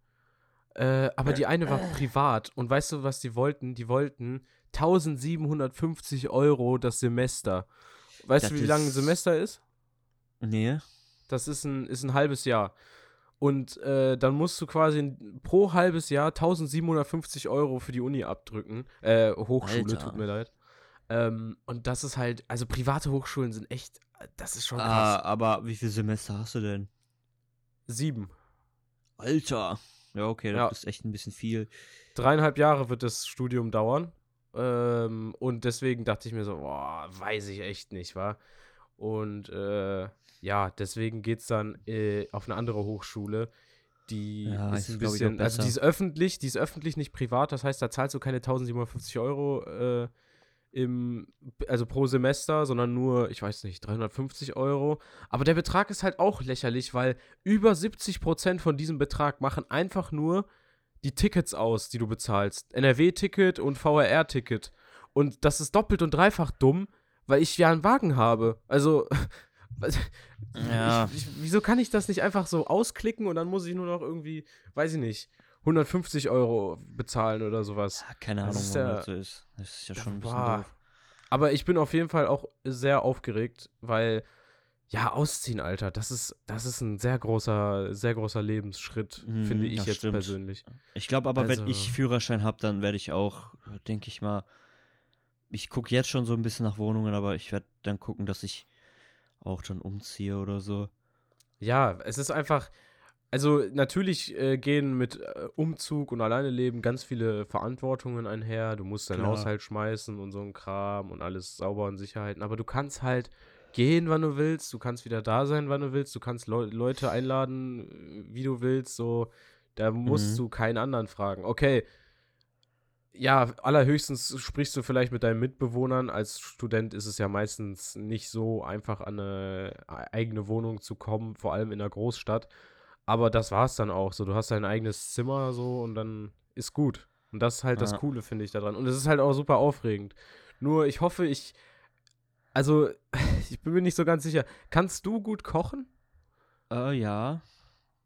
A: äh, aber die eine war privat. Und weißt du, was die wollten? Die wollten 1750 Euro das Semester. Weißt
B: Das
A: du, wie lange ein Semester ist?
B: Nee.
A: Das ist ein, ist ein halbes Jahr. Und äh, dann musst du quasi pro halbes Jahr 1750 Euro für die Uni abdrücken. Äh, Hochschule,
B: Alter.
A: tut mir leid. Ähm, und das ist halt, also private Hochschulen sind echt, das ist schon krass.
B: Ah, aber wie viele Semester hast du denn?
A: Sieben.
B: Alter. Ja, okay, das
A: Ja.
B: ist echt ein bisschen viel.
A: Dreieinhalb Jahre wird das Studium dauern. Ähm, und deswegen dachte ich mir so, boah, weiß ich echt nicht, wa? Und äh, ja, deswegen geht es dann äh, auf eine andere Hochschule. Die
B: Ja,
A: ist ein bisschen, also die ist öffentlich, die ist öffentlich, nicht privat. Das heißt, da zahlst du keine 1750 Euro äh, im, also pro Semester, sondern nur, ich weiß nicht, 350 Euro. Aber der Betrag ist halt auch lächerlich, weil über 70% von diesem Betrag machen einfach nur die Tickets aus, die du bezahlst. NRW-Ticket und VRR-Ticket. Und das ist doppelt und dreifach dumm, weil ich ja einen Wagen habe. Also,
B: Ja.
A: ich, ich, wieso kann ich das nicht einfach so ausklicken und dann muss ich nur noch irgendwie, weiß ich nicht, 150 Euro bezahlen oder sowas.
B: Ja, keine Ahnung,
A: ja-
B: das so ist. Das ist ja schon ein bisschen
A: Boah.
B: doof.
A: Aber ich bin auf jeden Fall auch sehr aufgeregt, weil ja, ausziehen, Alter, das ist, das ist ein sehr großer, sehr großer Lebensschritt,
B: Mhm,
A: finde ich jetzt
B: stimmt.
A: persönlich.
B: Ich glaube aber, wenn
A: Also-
B: ich Führerschein habe, dann werde ich auch, denke ich mal, ich gucke jetzt schon so ein bisschen nach Wohnungen, aber ich werde dann gucken, dass ich auch dann umziehe oder so.
A: Ja, es ist einfach, also natürlich äh, gehen mit äh, Umzug und Alleineleben ganz viele Verantwortungen einher. Du musst deinen
B: Klar.
A: Haushalt schmeißen und so ein Kram und alles sauber und sicher halten. Aber du kannst halt gehen, wann du willst. Du kannst wieder da sein, wann du willst. Du kannst Leu Leute einladen, äh, wie du willst. So, da musst
B: Mhm.
A: du keinen anderen fragen. Okay. Ja, allerhöchstens sprichst du vielleicht mit deinen Mitbewohnern. Als Student ist es ja meistens nicht so einfach, an eine e- eigene Wohnung zu kommen, vor allem in der Großstadt. Aber das war's dann auch. So, du hast dein eigenes Zimmer so und dann ist gut. Und das ist halt das
B: Ja.
A: Coole, finde ich, daran. Und es ist halt auch super aufregend. Nur, ich hoffe, ich. Also, ich bin mir nicht so ganz sicher. Kannst du gut kochen?
B: Äh, ja.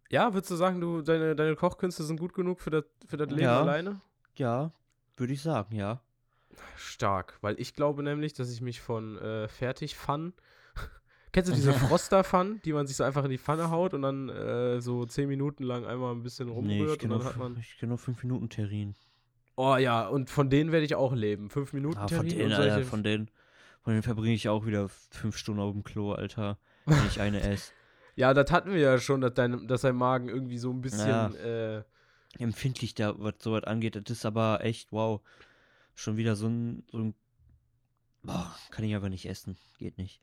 A: Ja, würdest du sagen, du, deine, deine Kochkünste sind gut genug für das, für das Leben
B: Ja.
A: alleine?
B: Ja, würde ich sagen, ja.
A: Stark, weil ich glaube nämlich, dass ich mich von äh, Fertigpfannen. Kennst du diese Froster-Pfannen, die man sich so einfach in die Pfanne haut und dann äh, so zehn Minuten lang einmal ein bisschen
B: Nee,
A: rumrührt und
B: kenne
A: dann
B: nur,
A: hat man.
B: ich kenn nur fünf Minuten Terrin.
A: Oh ja, und von denen werde ich auch leben. Fünf Minuten
B: Ah, von
A: Termin
B: denen,
A: und
B: Alter, von denen, von denen verbringe ich auch wieder fünf Stunden auf dem Klo, Alter. Wenn ich eine esse.
A: Ja, das hatten wir ja schon, dass dein, dass dein Magen irgendwie so ein bisschen.
B: Ja.
A: Äh,
B: Empfindlich da, was sowas angeht. Das ist aber echt, wow. Schon wieder so ein, so ein Boah, kann ich aber nicht essen. Geht nicht.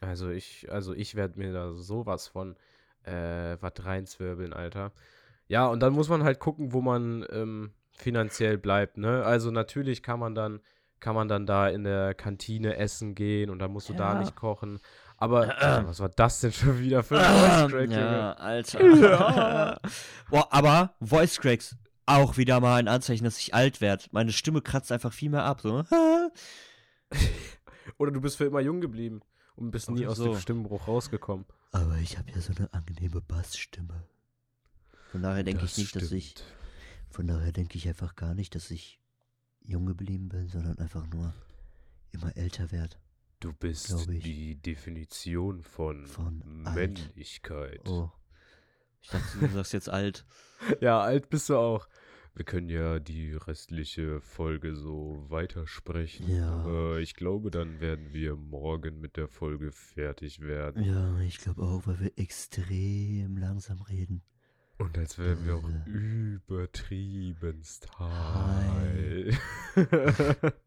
A: Also ich, also ich werde mir da sowas von äh, was reinzwirbeln, Alter. Ja, und dann muss man halt gucken, wo man ähm, finanziell bleibt, ne? Also natürlich kann man dann, kann man dann da in der Kantine essen gehen und dann musst du da
B: Ja.
A: nicht kochen. Aber Alter, was war das denn schon wieder für ein Voice Track,
B: ja? Alter.
A: Ja.
B: Boah, aber Voice Cracks auch wieder mal ein Anzeichen, dass ich alt werde. Meine Stimme kratzt einfach viel mehr ab. So.
A: Oder du bist für immer jung geblieben und bist nie aus
B: so.
A: dem Stimmbruch rausgekommen.
B: Aber ich habe ja so eine angenehme Bassstimme. Von daher denke ich nicht, dass ich.
A: stimmt.
B: Von daher denke ich einfach gar nicht, dass ich jung geblieben bin, sondern einfach nur immer älter werde.
A: Du bist
B: ich.
A: die Definition von,
B: Von alt.
A: Männlichkeit.
B: Oh. Ich dachte, du sagst jetzt alt.
A: Ja, alt bist du auch. Wir können ja die restliche Folge so weitersprechen.
B: Ja.
A: Aber ich glaube, dann werden wir morgen mit der Folge fertig werden.
B: Ja, ich glaube auch, weil wir extrem langsam reden.
A: Und als wären wir auch
B: Äh.
A: übertriebenst
B: Hi.
A: high.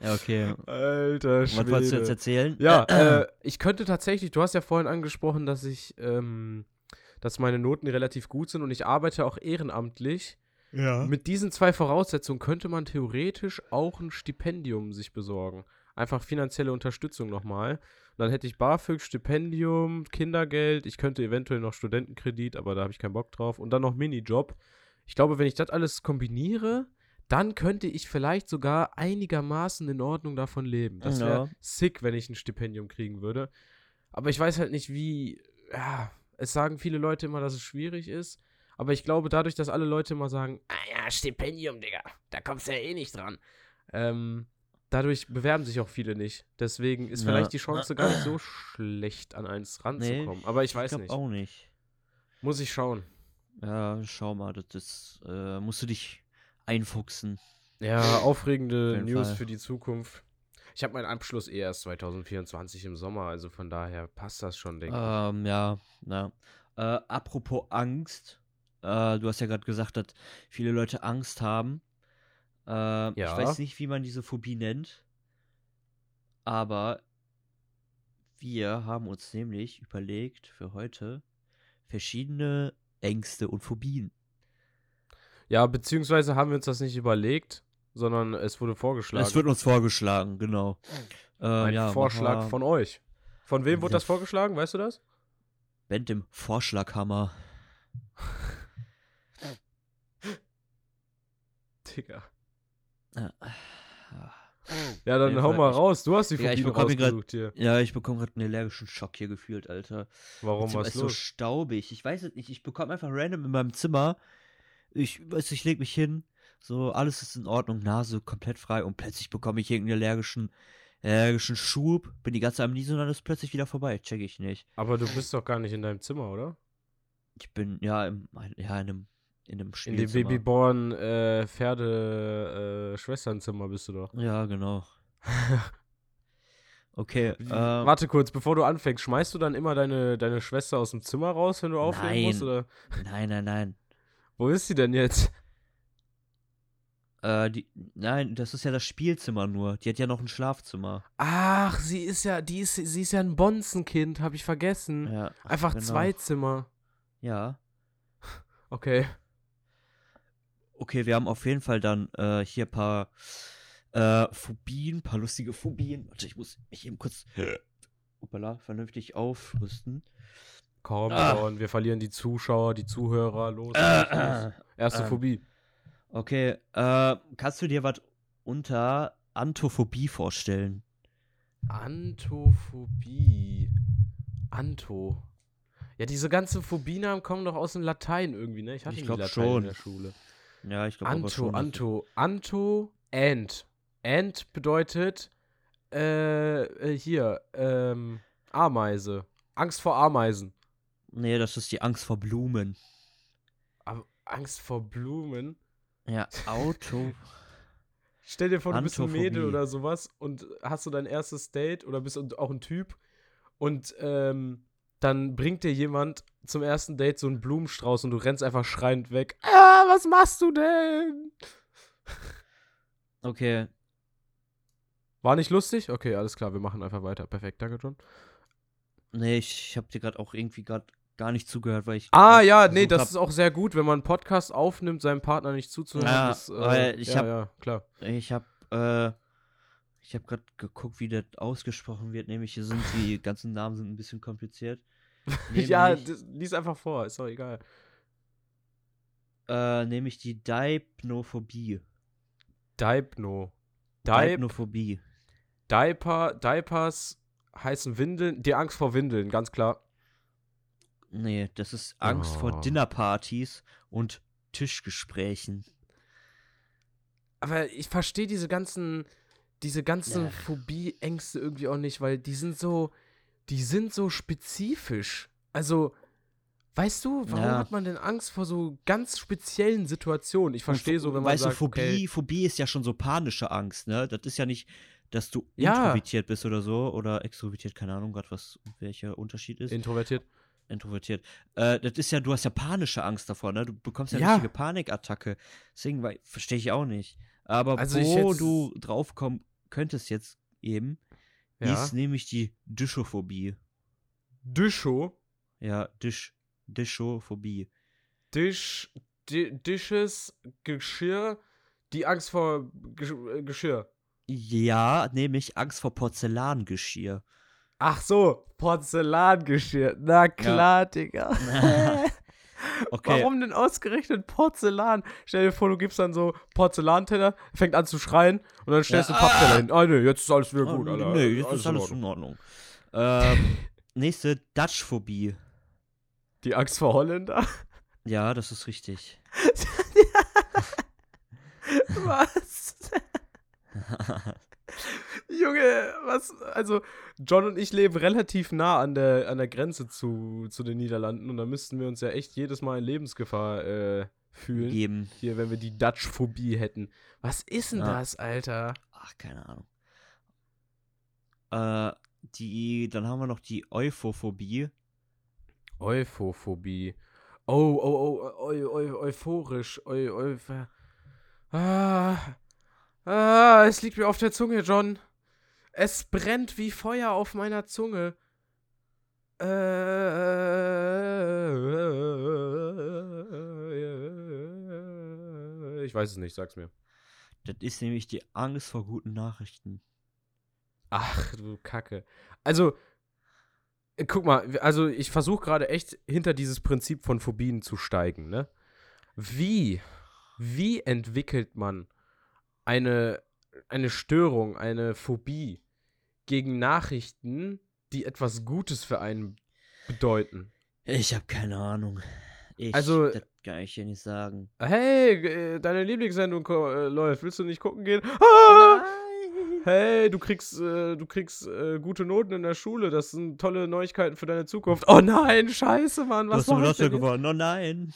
B: Ja, okay.
A: Alter
B: Was wolltest du jetzt
A: Schwede.
B: erzählen?
A: Ja, äh, ich könnte tatsächlich, du hast ja vorhin angesprochen, dass ich, ähm, dass meine Noten relativ gut sind und ich arbeite auch ehrenamtlich.
B: Ja.
A: Mit diesen zwei Voraussetzungen könnte man theoretisch auch ein Stipendium sich besorgen. Einfach finanzielle Unterstützung nochmal. dann hätte ich BAföG, Stipendium, Kindergeld. Ich könnte eventuell noch Studentenkredit, aber da habe ich keinen Bock drauf. Und dann noch Minijob. Ich glaube, wenn ich das alles kombiniere, dann könnte ich vielleicht sogar einigermaßen in Ordnung davon leben. Das wäre
B: Ja.
A: sick, wenn ich ein Stipendium kriegen würde. Aber ich weiß halt nicht, wie. Ja, es sagen viele Leute immer, dass es schwierig ist. Aber ich glaube, dadurch, dass alle Leute immer sagen, ah ja, Stipendium, Digga, da kommst du ja eh nicht dran. Ähm, dadurch bewerben sich auch viele nicht. Deswegen ist
B: Ja.
A: vielleicht die Chance gar nicht so schlecht, an eins ranzukommen. Aber ich weiß
B: glaub
A: nicht.
B: auch nicht.
A: Muss ich schauen.
B: Ja, schau mal, das ist, äh, musst du dich einfuchsen.
A: Ja, aufregende News
B: Fall.
A: für die Zukunft. Ich habe meinen Abschluss eh erst 2024 im Sommer, also von daher passt das schon, denke ich.
B: Ähm, ja, ja. Äh, apropos Angst. Äh, du hast ja gerade gesagt, dass viele Leute Angst haben. Äh, Ich
A: Ja.
B: weiß nicht, wie man diese Phobie nennt. Aber wir haben uns nämlich überlegt für heute verschiedene Ängste und Phobien.
A: Ja, beziehungsweise haben wir uns das nicht überlegt, sondern es wurde vorgeschlagen.
B: Es wird uns vorgeschlagen, genau. Äh,
A: Ein
B: ja,
A: Vorschlag von euch. Von wem wurde das vorgeschlagen? Weißt du das?
B: Band im Vorschlaghammer.
A: Digga.
B: Äh,
A: Ja, dann
B: jeden
A: hau mal
B: ich-
A: raus. Du hast die
B: Digga, ich
A: Phobie
B: bekomme grad-
A: rausgesucht hier.
B: Ja, ich bekomme gerade einen allergischen Schock hier gefühlt, Alter.
A: Warum was
B: ist so staubig. Ich weiß es nicht. Ich bekomme einfach random in meinem Zimmer. Ich weiß, ich lege mich hin. So, alles ist in Ordnung, Nase komplett frei und plötzlich bekomme ich irgendeinen allergischen, allergischen Schub. Bin die ganze Zeit am Niesen und dann ist plötzlich wieder vorbei. Check ich nicht.
A: Aber du bist doch gar nicht in deinem Zimmer, oder?
B: Ich bin, ja, im, ja, in einem, in einem
A: In dem
B: Spielzimmer.
A: Babyborn äh, Pferde äh, Schwesternzimmer bist du doch.
B: Ja, genau. Okay,
A: Wie-
B: ähm,
A: Warte kurz, bevor du anfängst, schmeißt du dann immer deine, deine Schwester aus dem Zimmer raus, wenn du aufnehmen musst?
B: Nein.
A: Oder
B: nein, nein, nein.
A: wo ist sie denn jetzt?
B: Äh, die, nein, das ist ja das Spielzimmer nur. Die hat ja noch ein Schlafzimmer.
A: Ach, sie ist ja, die ist, sie ist ja ein Bonzenkind, habe ich vergessen.
B: Ja, ach,
A: Einfach
B: genau.
A: zwei Zimmer.
B: Ja.
A: Okay.
B: Okay, wir haben auf jeden Fall dann äh, hier ein paar äh, Phobien, paar lustige Phobien. Warte, ich muss mich eben kurz Hoppala, vernünftig aufrüsten.
A: Komm,
B: Ah.
A: Leon, wir verlieren die Zuschauer, die Zuhörer. Los.
B: Äh,
A: los. Erste
B: ähm.
A: Phobie.
B: Okay, äh, kannst du dir was unter Antophobie vorstellen?
A: Antophobie. Anto. Ja, diese ganzen Phobienamen kommen doch aus dem Latein irgendwie, ne? Ich hatte
B: Ich glaub
A: Latein
B: schon.
A: in der Schule.
B: Ja, ich glaube
A: Anto,
B: schon.
A: Anto, Anto, Ant. Ant bedeutet, äh, äh, hier, ähm, Ameise. Angst vor Ameisen.
B: Nee, das ist die Angst vor Blumen.
A: Aber Angst vor Blumen?
B: Ja, Auto.
A: Stell dir vor, du bist ein Mädel oder sowas und hast du dein erstes Date oder bist auch ein Typ und ähm, dann bringt dir jemand zum ersten Date so einen Blumenstrauß und du rennst einfach schreiend weg. Ah, was machst du denn?
B: Okay,
A: War nicht lustig? Okay, alles klar, wir machen einfach weiter. Perfekt, danke John.
B: nee, ich, habe dir gerade auch irgendwie gerade gar nicht zugehört, weil ich.
A: Ah ja, nee, das
B: hab-
A: ist auch sehr gut, wenn man einen Podcast aufnimmt, seinem Partner nicht zuzuhören.
B: Ja,
A: ist, äh,
B: weil ich
A: ja,
B: hab-
A: ja, klar.
B: Ich habe äh, ich habe gerade geguckt, wie das ausgesprochen wird. Nämlich hier sind die ganzen Namen sind ein bisschen kompliziert.
A: ja, das, lies einfach vor, ist doch egal.
B: äh, nämlich die Deipnophobie.
A: Deipno. Deip,
B: Deipnophobie.
A: Diaper, Diapers heißen Windeln, die Angst vor Windeln, ganz klar.
B: Nee, das ist Angst
A: Oh.
B: vor Dinnerpartys und Tischgesprächen.
A: Aber ich verstehe diese ganzen, diese ganzen
B: Ja.
A: Phobie-Ängste irgendwie auch nicht, weil die sind so, die sind so spezifisch. Also, weißt du, warum
B: Ja.
A: hat man denn Angst vor so ganz speziellen Situationen? Ich verstehe so, wenn man
B: weißt
A: sagt,
B: du, Phobie,
A: okay,
B: Phobie ist ja schon so panische Angst, ne? Das ist ja nicht, dass du
A: Ja.
B: introvertiert bist oder so oder extrovertiert, keine Ahnung, gerade was welcher Unterschied ist.
A: introvertiert.
B: introvertiert. Äh, das ist ja, du hast ja panische Angst davor, ne? Du bekommst ja,
A: Ja.
B: richtige Panikattacke. Deswegen verstehe ich auch nicht. Aber
A: Also
B: wo du draufkommen könntest jetzt eben,
A: Ja.
B: ist nämlich die Dischophobie.
A: Discho,
B: Ja, Disch, Dischophobie.
A: Dish, Di Dishes, Geschirr, die Angst vor Gesch äh, Geschirr.
B: Ja, nämlich Angst vor Porzellangeschirr.
A: Ach so, Porzellangeschirr. Na klar, Digga.
B: Okay.
A: Warum denn ausgerechnet Porzellan? Stell dir vor, du gibst dann so Porzellanteller, fängt an zu schreien und dann stellst
B: Ja,
A: du Pappteller
B: ah.
A: hin. Ah, nee, jetzt ist alles wieder gut, Alter.
B: Nee, jetzt ist
A: in
B: alles
A: Ordnung.
B: in Ordnung. Ähm, nächste, Dutch-Phobie.
A: Die Angst vor Holländer?
B: Ja, das ist richtig.
A: was? Junge, was? Also, John und ich leben relativ nah an der, an der Grenze zu, zu den Niederlanden und da müssten wir uns ja echt jedes Mal in Lebensgefahr äh, fühlen.
B: Geben.
A: Hier, wenn wir die Dutch-Phobie hätten. Was ist denn
B: Ja.
A: das, Alter?
B: Ach, keine Ahnung. Äh, die, dann haben wir noch die Euphophobie.
A: Euphophobie. Oh, oh, oh, eu, eu, euphorisch. Eu, eu, ah, ah, es liegt mir auf der Zunge, John. Es brennt wie Feuer auf meiner Zunge. Äh, ich weiß es nicht, sag's mir.
B: Das ist nämlich die Angst vor guten Nachrichten.
A: Ach, du Kacke. Also, äh, guck mal, also ich versuche gerade echt hinter dieses Prinzip von Phobien zu steigen, ne? Wie, wie entwickelt man eine, eine Störung, eine Phobie gegen Nachrichten, die etwas Gutes für einen bedeuten?
B: Ich habe keine Ahnung. Ich,
A: Also-
B: das kann ich dir nicht sagen.
A: Hey, äh, deine Lieblingssendung äh, läuft, willst du nicht gucken gehen? Ah! Hey, du kriegst, äh, du kriegst äh, gute Noten in der Schule. Das sind tolle Neuigkeiten für deine Zukunft. Oh nein, scheiße, Mann.
B: Du
A: Was
B: hast
A: ich
B: Lotto gewonnen. Oh nein.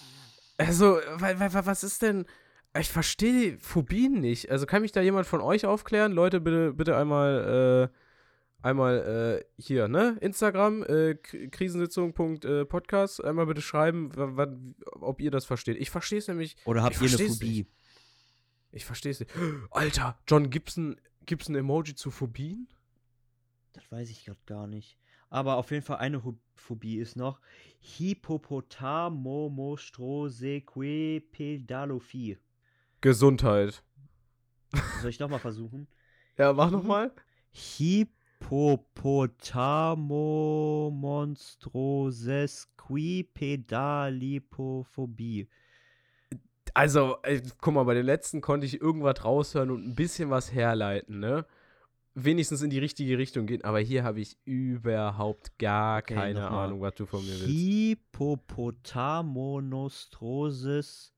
A: Also, wa- wa- wa- was ist denn? Ich verstehe Phobien nicht. Also kann mich da jemand von euch aufklären? Leute, bitte, bitte einmal, äh, einmal äh, hier, ne? Instagram, äh, krisensitzung.podcast. Einmal bitte schreiben, ob ihr das versteht. Ich verstehe es nämlich.
B: Oder habt ihr eine Phobie?
A: Ich verstehe es nicht. Alter, John, gibt's ein, gibt's ein Emoji zu Phobien?
B: Das weiß ich gerade gar nicht. Aber auf jeden Fall eine Phobie ist noch Hippopotamomostrossequipedalophie. Gesundheit. Soll ich nochmal versuchen?
A: Ja, mach
B: Mhm.
A: nochmal.
B: Hippopotamomonstrosequipedalipophobie.
A: Also, ey, guck mal, bei den letzten konnte ich irgendwas raushören und ein bisschen was herleiten, ne? Wenigstens in die richtige Richtung gehen, aber hier habe ich überhaupt gar
B: Okay,
A: keine. Ahnung, was du von mir willst.
B: Hippopotamonostrosis.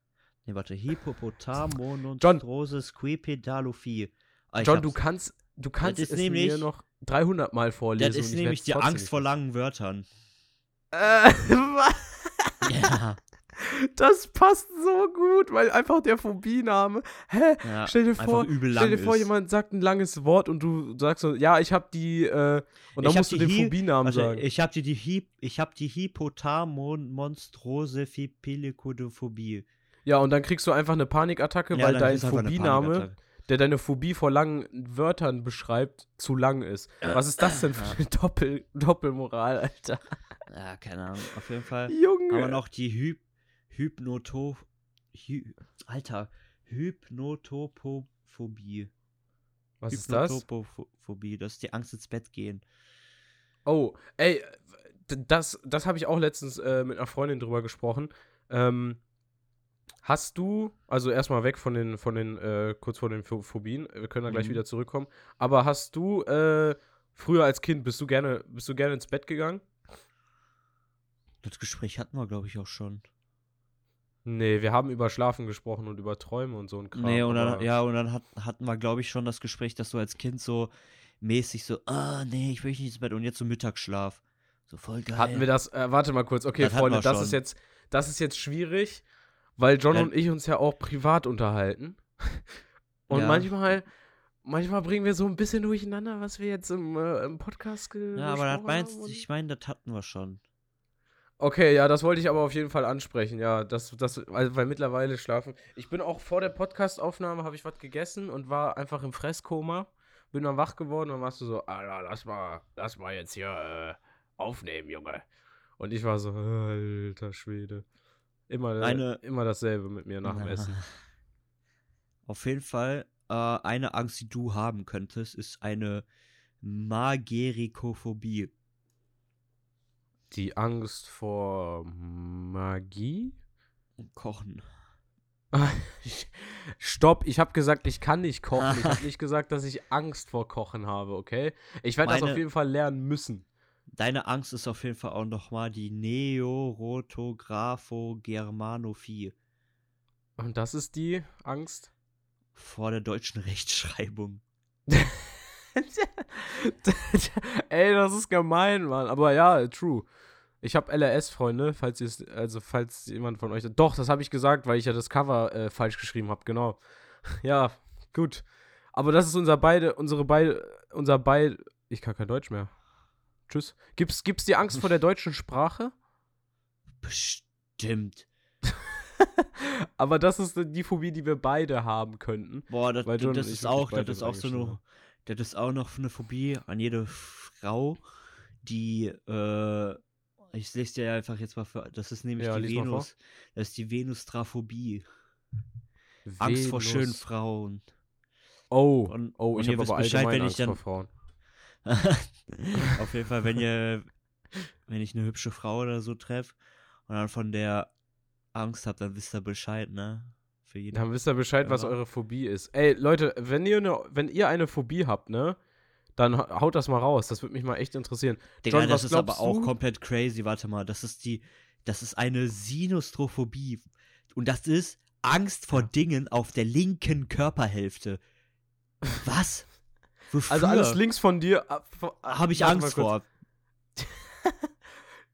B: Ne, warte. Hippopotamonostrosequipedalophie. Ah, ich
A: John, du kannst, du kannst es
B: nämlich-
A: mir noch 300 Mal vorlesen.
B: Das ist nämlich die Angst vor langen Wörtern.
A: Äh, was?
B: Ja.
A: Das passt so gut, weil einfach der Phobie-Name. Hä?
B: ja
A: stell dir vor, stell dir vor, jemand sagt ein langes Wort und du sagst so, ja, ich hab die, äh, und dann musst du den
B: Hi-
A: Phobienamen
B: Warte,
A: sagen.
B: ich hab die, die Hip, ich hab die Hippotamonstrosepilikodophobie.
A: Ja, und dann kriegst du einfach eine Panikattacke, weil dein Phobiename, der deine Phobie vor langen Wörtern beschreibt, zu lang ist. Was ist das denn für eine Doppel Doppelmoral, Alter?
B: Ja, keine Ahnung. Auf jeden Fall.
A: Junge.
B: Aber noch die Hy Hypnoto... Hy Alter. Hypnotopophobie.
A: Was ist das?
B: Hypnotopophobie. Das ist die Angst ins Bett gehen.
A: Oh, ey, das, das habe ich auch letztens äh, mit einer Freundin drüber gesprochen. Ähm, hast du, also erstmal weg von den, von den, äh, kurz vor den Pho- Phobien, wir können da gleich
B: Mhm.
A: wieder zurückkommen. Aber hast du, äh, früher als Kind, bist du gerne, bist du gerne ins Bett gegangen?
B: Das Gespräch hatten wir, glaube ich, auch schon.
A: Nee, wir haben über Schlafen gesprochen und über Träume und so ein Kram.
B: nee, und dann, ja, und dann hat, hatten wir, glaube ich, schon das Gespräch, dass du als Kind so mäßig so, ah, nee, ich will nicht ins Bett und jetzt so Mittagsschlaf. So voll geil.
A: Hatten wir das, äh, warte mal kurz, okay,
B: Das
A: Freunde, das
B: schon.
A: ist jetzt, das ist jetzt schwierig, weil John
B: Ja.
A: und ich uns ja auch privat unterhalten. Und
B: Ja.
A: manchmal, manchmal bringen wir so ein bisschen durcheinander, was wir jetzt im, äh, im Podcast ge
B: Ja, aber das meinst
A: und-
B: ich meine, das hatten wir schon.
A: Okay, ja, das wollte ich aber auf jeden Fall ansprechen, ja, das, das, weil, weil mittlerweile schlafen. Ich bin auch vor der Podcastaufnahme, habe ich was gegessen und war einfach im Fresskoma, bin dann wach geworden und warst du so, Alter, lass mal, lass mal jetzt hier äh, aufnehmen, Junge. Und ich war so, alter Schwede. Immer,
B: Eine-
A: immer dasselbe mit mir nach dem. Essen.
B: Auf jeden Fall, äh, eine Angst, die du haben könntest, ist eine Magerikophobie.
A: Die Angst vor Magie?
B: Kochen.
A: Stopp, ich habe gesagt, ich kann nicht kochen. Ich habe nicht gesagt, dass ich Angst vor Kochen habe, okay? Ich werde das auf jeden Fall lernen müssen.
B: Deine Angst ist auf jeden Fall auch nochmal die Neorotographogermanophie
A: Und das ist die Angst?
B: vor der deutschen Rechtschreibung.
A: Ey, das ist gemein, Mann. Aber ja, true. Ich habe LRS-Freunde, falls ihr es, also falls jemand von euch. Doch, das habe ich gesagt, weil ich ja das Cover äh, falsch geschrieben habe, genau. Ja, gut. Aber das ist unser beide, unsere beide, unser beide. Ich kann kein Deutsch mehr. Tschüss. Gibt's, gibt's die Angst vor der deutschen Sprache?
B: Bestimmt.
A: Aber das ist die Phobie, die wir beide haben könnten.
B: Boah, das, das ist auch, das ist auch so eine, das ist auch noch eine Phobie an jede Frau, die, äh, ich lese dir einfach jetzt mal vor, das ist nämlich
A: Ja,
B: die. Venus, das ist die Venustraphobie. Angst vor schönen
A: Venus.
B: Frauen.
A: Oh,
B: Und-
A: oh,
B: und
A: ich habe aber
B: Bescheid, wenn ich
A: Angst vor
B: dann-
A: Frauen.
B: Auf jeden Fall, wenn ihr, wenn ich eine hübsche Frau oder so treffe und dann von der Angst habt, dann wisst ihr Bescheid, ne? Für jeden.
A: Dann wisst ihr Bescheid, was eure Phobie ist. Ey, Leute, wenn ihr, eine, wenn ihr eine Phobie habt, ne, dann ha- haut das mal raus. Das würde mich mal echt interessieren.
B: Digga,
A: John,
B: das ist aber
A: glaubst
B: auch
A: du?
B: komplett crazy. Warte mal, das ist die, das ist eine Sinustrophobie. Und das ist Angst vor Dingen auf der linken Körperhälfte. Was? Wofür?
A: Also alles links von dir.
B: Habe ich
A: Warte mal
B: Angst vor.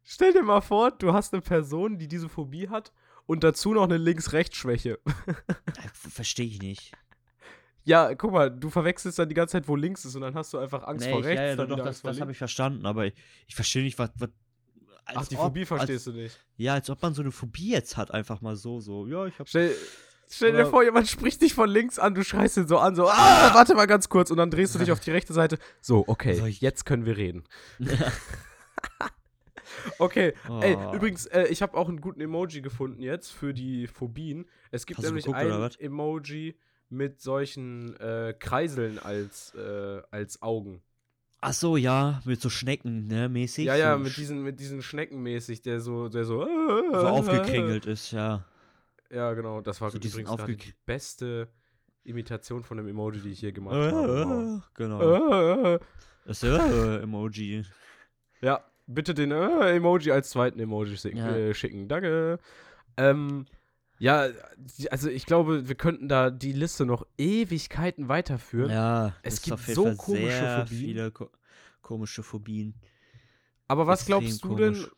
A: Stell dir mal vor, du hast eine Person, die diese Phobie hat und dazu noch eine Links-Rechts-Schwäche.
B: Verstehe ich nicht.
A: Ja, guck mal, du verwechselst dann die ganze Zeit, wo links ist und dann hast du einfach Angst
B: nee,
A: vor
B: ich,
A: rechts.
B: ja, ja, doch, das, das habe ich verstanden, aber ich, ich verstehe nicht, was. was
A: Ach, die Phobie verstehst
B: als,
A: du nicht.
B: Ja, als ob man so eine Phobie jetzt hat, einfach mal so, so. Ja, ich hab.
A: Stell, dir vor, jemand spricht dich von links an, du schreist ihn so an, so, ah, warte mal ganz kurz und dann drehst du dich auf die rechte Seite. So, okay, jetzt können wir reden. Okay, ey,
B: Oh.
A: übrigens, äh, ich habe auch einen guten Emoji gefunden jetzt für die Phobien. Es gibt
B: Hast
A: nämlich
B: geguckt,
A: ein? Emoji mit solchen äh, Kreiseln als, äh, als Augen.
B: Ach so, ja, mit so Schnecken, ne, mäßig.
A: ja, ja, mit diesen, mit diesen Schnecken mäßig, der so, der so,
B: so aufgekringelt ist, ja.
A: Ja, genau, das war
B: So
A: übrigens gerade die beste Imitation von dem Emoji, die ich hier gemacht habe. Wow.
B: genau.
A: Äh,
B: Das äh, Emoji.
A: Ja, bitte den äh, Emoji als zweiten Emoji schicken.
B: Ja.
A: Äh, schicken. Danke. Ähm, ja, also ich glaube, wir könnten da die Liste noch Ewigkeiten weiterführen.
B: Ja,
A: Es gibt so
B: Fall
A: komische Phobien.
B: viele ko komische Phobien.
A: Aber was
B: extrem
A: glaubst du denn,
B: komisch.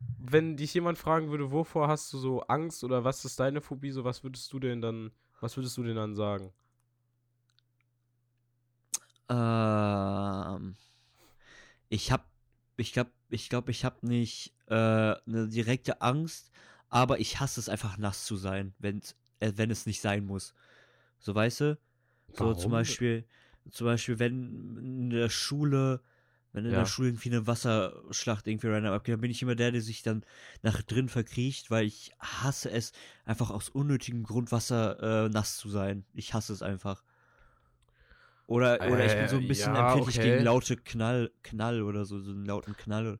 A: Wenn dich jemand fragen würde, wovor hast du so Angst oder was ist deine Phobie, so was würdest du denn dann, was würdest du denn dann sagen?
B: Ähm, ich hab, ich glaube, ich glaube, ich habe nicht äh, eine direkte Angst, aber ich hasse es einfach nass zu sein, wenn's, äh, wenn es nicht sein muss. So weißt du? So zum
A: Warum?
B: Beispiel, zum Beispiel, wenn in der Schule, wenn in
A: Ja.
B: der Schule irgendwie eine Wasserschlacht irgendwie random abgeht, dann bin ich immer der, der sich dann nach drin verkriecht, weil ich hasse es, einfach aus unnötigem Grund Wasser äh, nass zu sein. Ich hasse es einfach. Oder, oder ich bin so ein
A: Äh,
B: bisschen
A: ja,
B: empfindlich
A: okay.
B: gegen laute Knall, Knall oder so, so einen lauten Knall.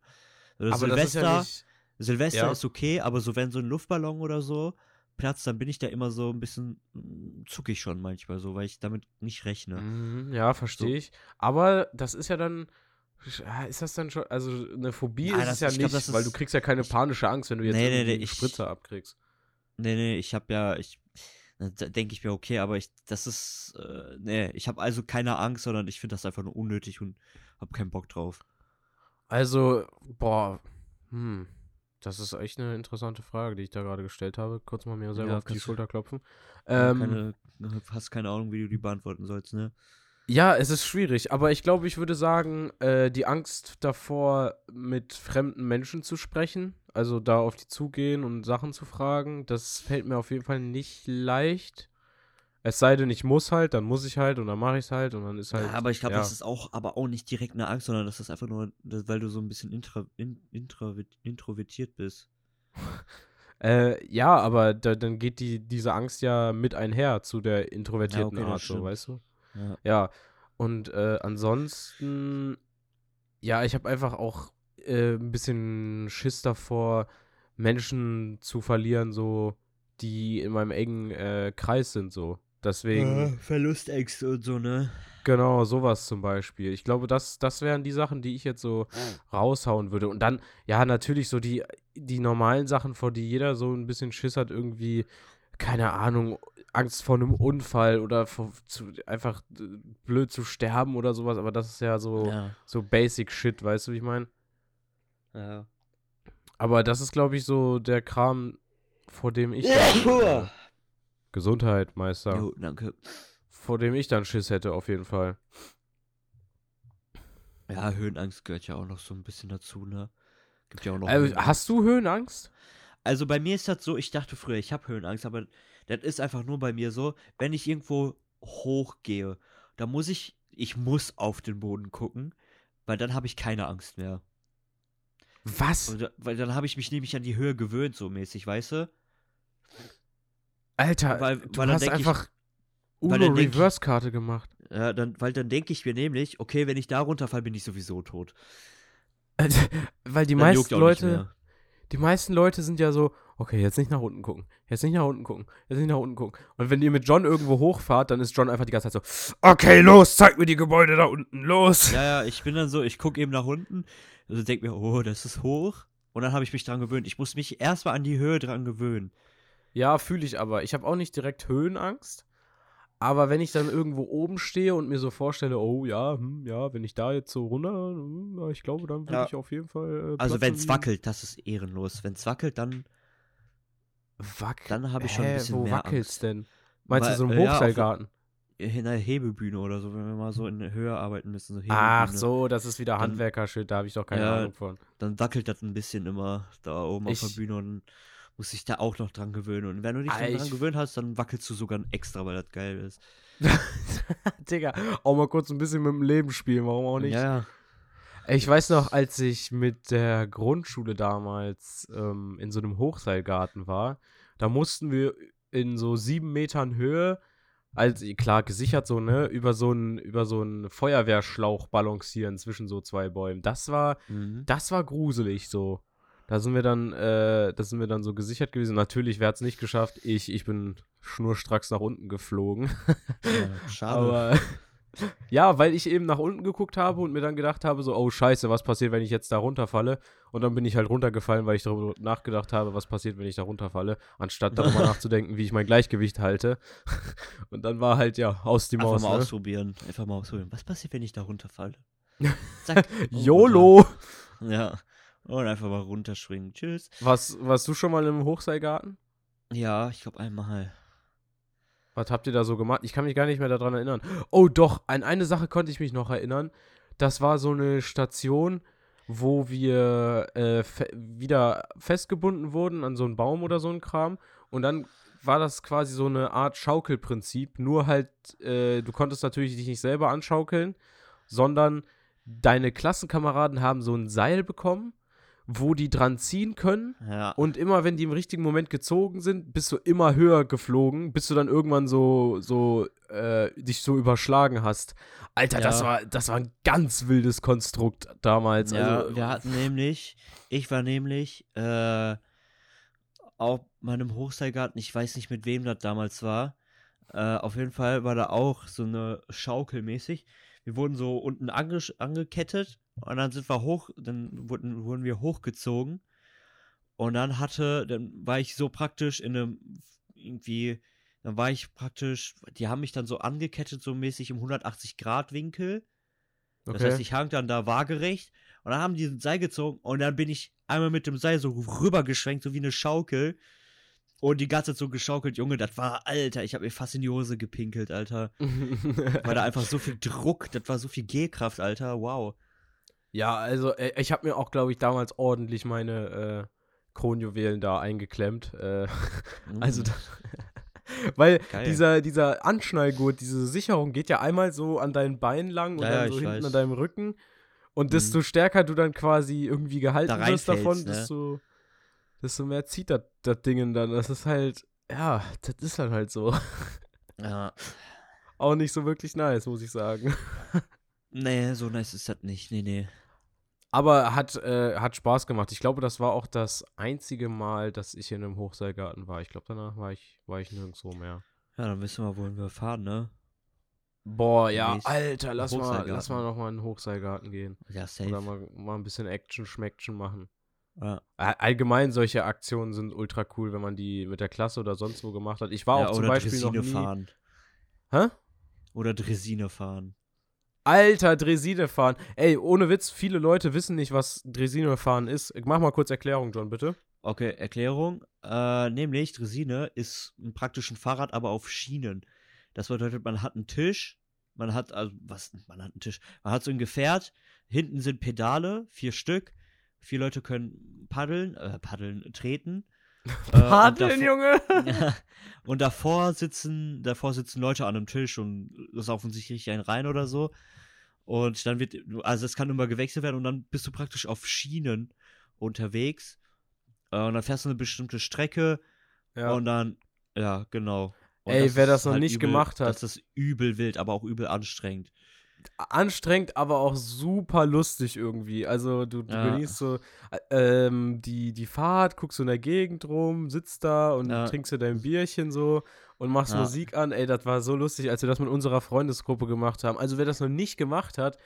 B: Oder
A: Aber
B: Silvester,
A: ja nicht.
B: Silvester ist okay, aber so wenn so ein Luftballon oder so platzt, dann bin ich da immer so ein bisschen mm, zuckig schon manchmal so, weil ich damit nicht rechne.
A: Mhm, ja, verstehe ich. Aber das ist ja dann. Ja, Ist das dann schon. Also eine Phobie
B: Nein,
A: ist
B: das-
A: es ja
B: ich glaub,
A: nicht,
B: das
A: weil du kriegst ja keine
B: ich-
A: panische Angst, wenn du jetzt
B: Nee, nee,
A: einen
B: ich-
A: Spritzer abkriegst.
B: Nee, nee, ich hab ja, ich, denke ich mir, okay, aber ich, das ist, äh, nee, ich habe also keine Angst, sondern ich finde das einfach nur unnötig und hab keinen Bock drauf.
A: Also, boah, hm, das ist echt eine interessante Frage, die ich da gerade gestellt habe. Kurz mal mir selber
B: Ja,
A: auf die Schulter klopfen. Ähm,
B: keine, hast keine Ahnung, wie du die beantworten sollst, ne?
A: Ja, es ist schwierig, aber ich glaube, ich würde sagen, äh, die Angst davor, mit fremden Menschen zu sprechen, also da auf die zugehen und Sachen zu fragen, das fällt mir auf jeden Fall nicht leicht. Es sei denn, ich muss halt, dann muss ich halt und dann mache ich es halt und dann ist halt.
B: ja, aber ich glaube,
A: ja.
B: das ist auch, aber auch nicht direkt eine Angst, sondern das ist einfach nur, das, weil du so ein bisschen intra, in, introvert, introvertiert bist.
A: Äh, ja, aber da, dann geht die, diese Angst ja mit einher zu der introvertierten
B: okay, das
A: Art, so, weißt du?
B: Ja.
A: Ja. Und äh, ansonsten, ja, ich habe einfach auch äh, ein bisschen Schiss davor, Menschen zu verlieren, so, die in meinem engen äh, Kreis sind, so. Deswegen.
B: Verlustängste und so, ne?
A: Genau, sowas zum Beispiel. Ich glaube, das, das wären die Sachen, die ich jetzt so raushauen würde. Und dann, ja, natürlich so die, die normalen Sachen, vor die jeder so ein bisschen Schiss hat, irgendwie, keine Ahnung, Angst vor einem Unfall oder vor, zu, einfach äh, blöd zu sterben oder sowas. Aber das ist ja so,
B: Ja.
A: so Basic Shit, weißt du, wie ich meine?
B: ja.
A: Aber das ist, glaube ich, so der Kram, vor dem ich. dann, Gesundheit, Meister.
B: Jo, danke.
A: Vor dem ich dann Schiss hätte, auf jeden Fall.
B: Ja, Höhenangst gehört ja auch noch so ein bisschen dazu, ne? Gibt ja auch noch. Höhenangst.
A: hast du Höhenangst?
B: Also bei mir ist das so, ich dachte früher, ich habe Höhenangst, aber das ist einfach nur bei mir so, wenn ich irgendwo hochgehe, da muss ich, ich muss auf den Boden gucken, weil dann habe ich keine Angst mehr.
A: Was?
B: Da, weil dann habe ich mich nämlich an die Höhe gewöhnt, so mäßig, weißt du?
A: Alter,
B: Weil-
A: du
B: weil
A: hast
B: ich-
A: einfach Uno
B: ich-
A: Reverse-Karte gemacht.
B: Ja, dann, weil dann denke ich mir nämlich, okay, wenn ich da runterfalle, bin ich sowieso tot.
A: Weil die
B: Dann
A: meisten Leute. Die meisten Leute sind ja so, okay, jetzt nicht nach unten gucken, jetzt nicht nach unten gucken, jetzt nicht nach unten gucken. Und wenn ihr mit John irgendwo hochfahrt, dann ist John einfach die ganze Zeit so, okay, los, zeig mir die Gebäude da unten, los.
B: Ja, ja, ich bin dann so, ich gucke eben nach unten, also denke mir, oh, das ist hoch. Und dann habe ich mich dran gewöhnt. Ich muss mich erstmal an die Höhe dran gewöhnen.
A: Ja, fühle ich aber. Ich habe auch nicht direkt Höhenangst. Aber wenn ich dann irgendwo oben stehe und mir so vorstelle, oh ja, hm, ja, wenn ich da jetzt so runter, hm, ja, ich glaube, dann würde
B: Ja.
A: ich auf jeden Fall. Äh,
B: Also wenn es wackelt, das ist ehrenlos. Wenn es wackelt, dann
A: Wack
B: Dann habe ich schon ein
A: Hä,
B: bisschen
A: wo
B: mehr
A: wackelt's
B: Angst.
A: denn? Meinst
B: Weil,
A: du so im
B: äh, ja, auf-
A: Hochseilgarten?
B: in der Hebebühne oder so, wenn wir mal so in Höhe arbeiten müssen. So
A: Ach so, das ist wieder Handwerkershit, da habe ich doch keine
B: Ja,
A: Ahnung von.
B: Dann wackelt das ein bisschen immer da oben auf
A: Ich-
B: der Bühne und muss sich da auch noch dran gewöhnen. Und wenn du dich
A: Ah,
B: dann dran
A: ich-
B: gewöhnt hast, dann wackelst du sogar extra, weil das geil ist.
A: Digga, auch mal kurz ein bisschen mit dem Leben spielen, warum auch nicht?
B: Ja, ja.
A: Ich weiß noch, als ich mit der Grundschule damals ähm, in so einem Hochseilgarten war, da mussten wir in so sieben Metern Höhe, also klar gesichert so, ne, über so einen über so einen Feuerwehrschlauch balancieren zwischen so zwei Bäumen. Das war,
B: Mhm.
A: das war gruselig so. Da sind wir dann, äh, da sind wir dann so gesichert gewesen. Natürlich, wer hat es nicht geschafft? Ich, ich bin schnurstracks nach unten geflogen.
B: ja schade.
A: Aber ja, weil ich eben nach unten geguckt habe und mir dann gedacht habe, so, oh scheiße, was passiert, wenn ich jetzt da runterfalle? Und dann bin ich halt runtergefallen, weil ich darüber nachgedacht habe, was passiert, wenn ich da runterfalle, anstatt darüber nachzudenken, wie ich mein Gleichgewicht halte. Und dann war halt, ja, aus
B: Einfach
A: Maus.
B: mal
A: Ne?
B: ausprobieren. Einfach mal ausprobieren. Was passiert, wenn ich da runterfalle? Zack. Oh,
A: YOLO!
B: Ja. Und einfach mal runterschwingen. Tschüss.
A: Was, warst du schon mal im Hochseilgarten?
B: Ja, ich glaube einmal.
A: Was habt ihr da so gemacht? Ich kann mich gar nicht mehr daran erinnern. Oh, doch, an eine Sache konnte ich mich noch erinnern. Das war so eine Station, wo wir äh, fe wieder festgebunden wurden an so einen Baum oder so einen Kram. Und dann war das quasi so eine Art Schaukelprinzip. Nur halt, äh, du konntest natürlich dich nicht selber anschaukeln, sondern deine Klassenkameraden haben so ein Seil bekommen, wo die dran ziehen können.
B: Ja.
A: Und immer, wenn die im richtigen Moment gezogen sind, bist du immer höher geflogen, bis du dann irgendwann so, so, äh, dich so überschlagen hast. Alter, das
B: Ja.
A: war, das war ein ganz wildes Konstrukt damals.
B: Ja,
A: also,
B: wir hatten nämlich, ich war nämlich äh, auf meinem Hochseilgarten, ich weiß nicht mit wem das damals war. Äh, auf jeden Fall war da auch so eine Schaukel mäßig. Wir wurden so unten ange angekettet und dann sind wir hoch, dann wurden, wurden wir hochgezogen. Und dann hatte, dann war ich so praktisch in einem, irgendwie, dann war ich praktisch, die haben mich dann so angekettet, so mäßig im 180-Grad-Winkel. Das
A: okay.
B: heißt, ich hang dann da waagerecht und dann haben die ein Seil gezogen und dann bin ich einmal mit dem Seil so rübergeschwenkt, so wie eine Schaukel. Und die ganze Zeit so geschaukelt, Junge, das war, Alter, ich habe mir fast in die Hose gepinkelt, Alter. Weil da einfach so viel Druck, das war so viel Gehkraft, Alter, wow.
A: Ja, also äh, ich habe mir auch, glaube ich, damals ordentlich meine äh, Kronjuwelen da eingeklemmt. Äh, also,
B: Mhm.
A: da, weil
B: Geil.
A: dieser, dieser Anschnallgurt, diese Sicherung geht ja einmal so an deinen Beinen lang und
B: Ja, ja,
A: dann so hinten
B: weiß.
A: an deinem Rücken. Und
B: Mhm.
A: desto stärker du dann quasi irgendwie gehalten
B: Da
A: wirst davon,
B: ne?
A: desto, desto mehr zieht das das Ding dann. Das ist halt, ja, das ist dann halt so.
B: ja.
A: Auch nicht so wirklich nice, muss ich sagen.
B: Nee, so nice ist das nicht. Nee, nee.
A: Aber hat, äh, hat Spaß gemacht. Ich glaube, das war auch das einzige Mal, dass ich in einem Hochseilgarten war. Ich glaube, danach war ich, war ich nirgendwo mehr.
B: Ja, dann wissen wir, wohin wir fahren, ne?
A: Boah, ja,
B: Nächst-
A: Alter, lass mal, lass mal nochmal in den Hochseilgarten gehen.
B: Ja,
A: Oder
B: safe.
A: mal, mal ein bisschen Action, Schmeckchen machen.
B: Ja.
A: All- Allgemein solche Aktionen sind ultra cool, wenn man die mit der Klasse oder sonst wo gemacht hat. Ich war
B: ja,
A: auch zum
B: oder
A: Beispiel noch
B: Dresine
A: nie.
B: fahren.
A: Hä?
B: Oder Dresine fahren.
A: Alter, Dresine fahren. Ey, ohne Witz, viele Leute wissen nicht, was Dresine fahren ist. Mach mal kurz Erklärung, John, bitte.
B: Okay, Erklärung. Äh, nämlich, Dresine ist ein praktisch ein Fahrrad, aber auf Schienen. Das bedeutet, man hat einen Tisch, man hat, also, was, man hat einen Tisch, man hat so ein Gefährt, hinten sind Pedale, vier Stück, vier Leute können paddeln, äh, paddeln, treten. Äh, und
A: Paddeln,
B: davor-
A: Junge!
B: Und davor sitzen, davor sitzen Leute an einem Tisch und saufen sich richtig einen rein oder so. Und dann wird, also es kann immer gewechselt werden und dann bist du praktisch auf Schienen unterwegs. Äh, Und dann fährst du eine bestimmte Strecke
A: Ja.
B: und dann, ja, genau. Und
A: Ey, wer das noch
B: halt
A: nicht
B: übel,
A: gemacht hat.
B: Das ist übel wild, aber auch übel anstrengend.
A: Anstrengend, aber auch super lustig irgendwie. Also du, du
B: Ja.
A: genießt so äh, ähm, die, die Fahrt, guckst so in der Gegend rum, sitzt da und
B: Ja.
A: trinkst dir dein Bierchen so und machst
B: Ja.
A: Musik an. Ey, das war so lustig, als wir das mit unserer Freundesgruppe gemacht haben. Also wer das noch nicht gemacht hat,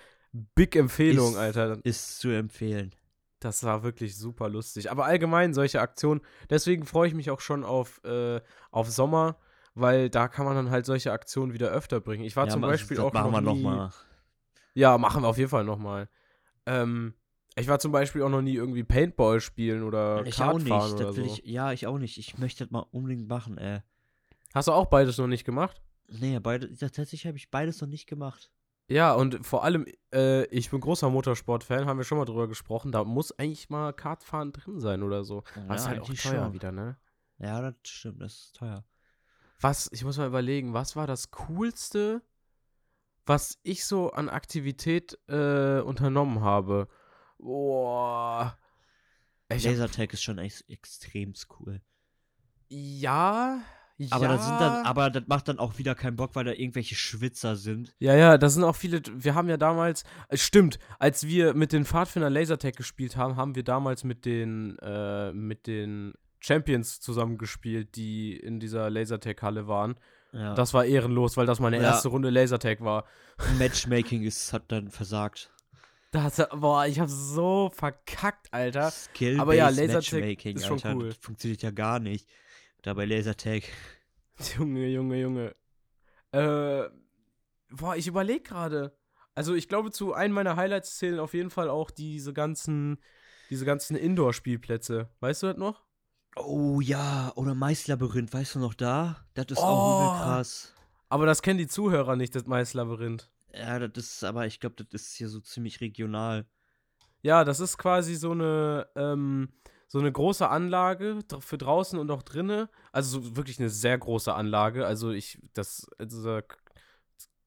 A: big Empfehlung,
B: Ist-
A: Alter.
B: Ist zu empfehlen.
A: Das war wirklich super lustig. Aber allgemein solche Aktionen, deswegen freue ich mich auch schon auf, äh, auf Sommer, weil da kann man dann halt solche Aktionen wieder öfter bringen. Ich war
B: ja,
A: zum
B: aber
A: Beispiel
B: das
A: auch
B: machen
A: noch
B: wir
A: nie,
B: nochmal.
A: Ja, machen wir auf jeden Fall nochmal. Ähm, ich war zum Beispiel auch noch nie irgendwie Paintball spielen oder
B: Ich
A: Kart
B: auch nicht.
A: fahren
B: Das
A: oder so.
B: ich, ja, ich auch nicht. Ich möchte das mal unbedingt machen, ey.
A: Hast du auch beides noch nicht gemacht?
B: Nee, beide, tatsächlich habe ich beides noch nicht gemacht.
A: Ja, und vor allem, äh, ich bin großer Motorsport-Fan, haben wir schon mal drüber gesprochen. Da muss eigentlich mal Kartfahren drin sein oder so. Aber ist halt auch teuer
B: schon.
A: wieder, ne?
B: Ja, das stimmt, das ist teuer.
A: Was, ich muss mal überlegen, was war das Coolste, was ich so an Aktivität äh, unternommen habe? Boah. Ich hab,
B: Lasertag ist schon ex extrem cool.
A: ja,
B: Aber
A: ja.
B: das sind dann, aber das macht dann auch wieder keinen Bock, weil da irgendwelche Schwitzer sind.
A: Ja, ja, da sind auch viele. Wir haben ja damals, äh, stimmt, als wir mit den Pfadfinder Lasertag gespielt haben, haben wir damals mit den, äh, mit den Champions zusammengespielt, die in dieser Lasertag-Halle waren.
B: Ja.
A: Das war ehrenlos, weil das meine
B: Ja.
A: erste Runde Lasertag war.
B: Matchmaking ist, hat dann versagt.
A: Das, boah, ich hab so verkackt, Alter.
B: Skill
A: Aber ja, Lasertag ist schon
B: Alter,
A: cool.
B: das funktioniert ja gar nicht. Da bei Lasertag.
A: Junge, Junge, Junge. Äh, boah, ich überlege gerade. Also ich glaube, zu einem meiner Highlights zählen auf jeden Fall auch diese ganzen, diese ganzen Indoor-Spielplätze. Weißt du das noch?
B: Oh ja, oder Maislabyrinth, weißt du noch da? Das ist
A: Oh.
B: auch krass.
A: Aber das kennen die Zuhörer nicht, das Maislabyrinth.
B: Ja, das ist, aber ich glaube, das ist hier so ziemlich regional.
A: Ja, das ist quasi so eine, ähm, so eine große Anlage für draußen und auch drinne. Also so wirklich eine sehr große Anlage. Also ich, das, also da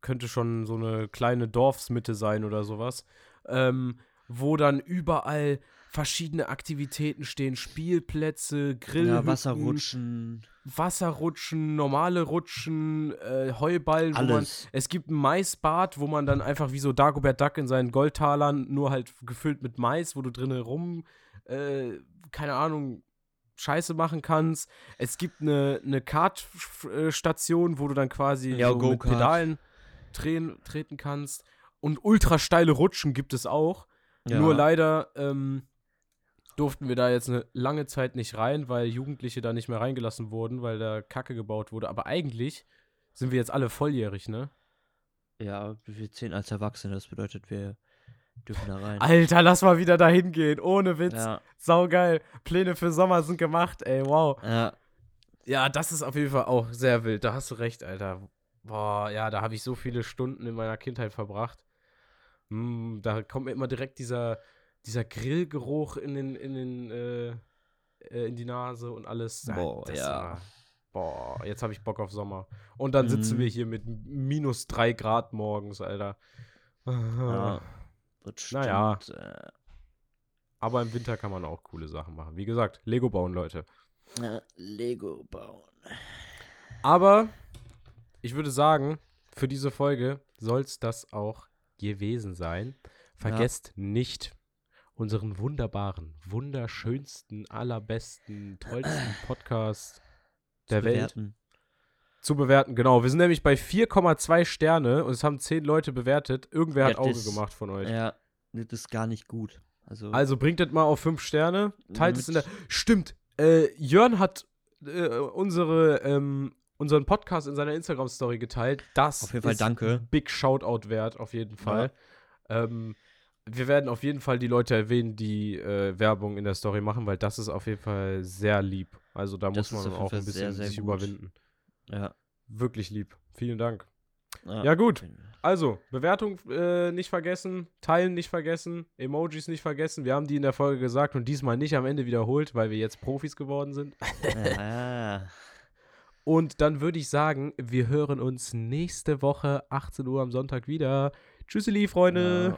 A: könnte schon so eine kleine Dorfsmitte sein oder sowas. Ähm, wo dann überall verschiedene Aktivitäten stehen, Spielplätze, Grillhütten,
B: Ja, Wasserrutschen,
A: Wasserrutschen, normale Rutschen, äh, Heuballen, wo man
B: alles.
A: es gibt ein Maisbad, wo man dann einfach wie so Dagobert Duck in seinen Goldtalern, nur halt gefüllt mit Mais, wo du drinnen rum, äh, keine Ahnung, Scheiße machen kannst. Es gibt eine, eine Kartstation, wo du dann quasi
B: Ja,
A: so mit. Pedalen treten, treten kannst. Und ultra steile Rutschen gibt es auch.
B: Ja.
A: Nur leider ähm, durften wir da jetzt eine lange Zeit nicht rein, weil Jugendliche da nicht mehr reingelassen wurden, weil da Kacke gebaut wurde. Aber eigentlich sind wir jetzt alle volljährig, ne?
B: Ja, wir zählen als Erwachsene, das bedeutet, wir dürfen da rein.
A: Alter, lass mal wieder dahin gehen. Ohne Witz.
B: Ja,
A: Saugeil. Pläne für Sommer sind gemacht, ey, wow.
B: ja.
A: Ja, das ist auf jeden Fall auch sehr wild. Da hast du recht, Alter. Boah, ja, da habe ich so viele Stunden in meiner Kindheit verbracht. Mm, da kommt mir immer direkt dieser, dieser Grillgeruch in den, in den, äh, äh, in die Nase und alles. Ja,
B: Boah, ja.
A: war- boah, jetzt habe ich Bock auf Sommer. Und dann sitzen
B: Mhm.
A: wir hier mit minus drei Grad morgens, Alter.
B: ja. Das
A: Naja.
B: äh,
A: Aber im Winter kann man auch coole Sachen machen. Wie gesagt, Lego bauen, Leute.
B: äh, Lego bauen.
A: Aber ich würde sagen, für diese Folge soll es das auch gewesen sein. Vergesst nicht unseren wunderbaren, wunderschönsten, allerbesten, tollsten Podcast der Welt
B: Bewerten.
A: zu bewerten. Genau, wir sind nämlich bei 4,2 Sterne und es haben 10 Leute bewertet. Irgendwer hat
B: Ja,
A: Auge
B: das-
A: gemacht von euch.
B: Ja, das ist gar nicht gut. Also,
A: Also bringt das mal auf 5 Sterne. Teilt es in der. Stimmt. Äh, Jörn hat äh, unsere, ähm, unseren Podcast in seiner Instagram-Story geteilt. Das
B: Auf jeden Fall
A: ist
B: danke.
A: Big Shoutout wert, auf jeden Fall. Ähm, wir werden auf jeden Fall die Leute erwähnen, die äh, Werbung in der Story machen, weil das ist auf jeden Fall sehr lieb. Also da
B: Das
A: muss man auch ein bisschen
B: sehr, sehr
A: sich
B: gut.
A: überwinden.
B: ja.
A: Wirklich lieb. Vielen Dank.
B: Ja,
A: Ja, gut. Also, Bewertung äh, nicht vergessen, Teilen nicht vergessen, Emojis nicht vergessen. Wir haben die in der Folge gesagt und diesmal nicht am Ende wiederholt, weil wir jetzt Profis geworden sind. Und dann würde ich sagen, wir hören uns nächste Woche 18 Uhr am Sonntag wieder. Tschüsseli, Freunde.
B: Ja.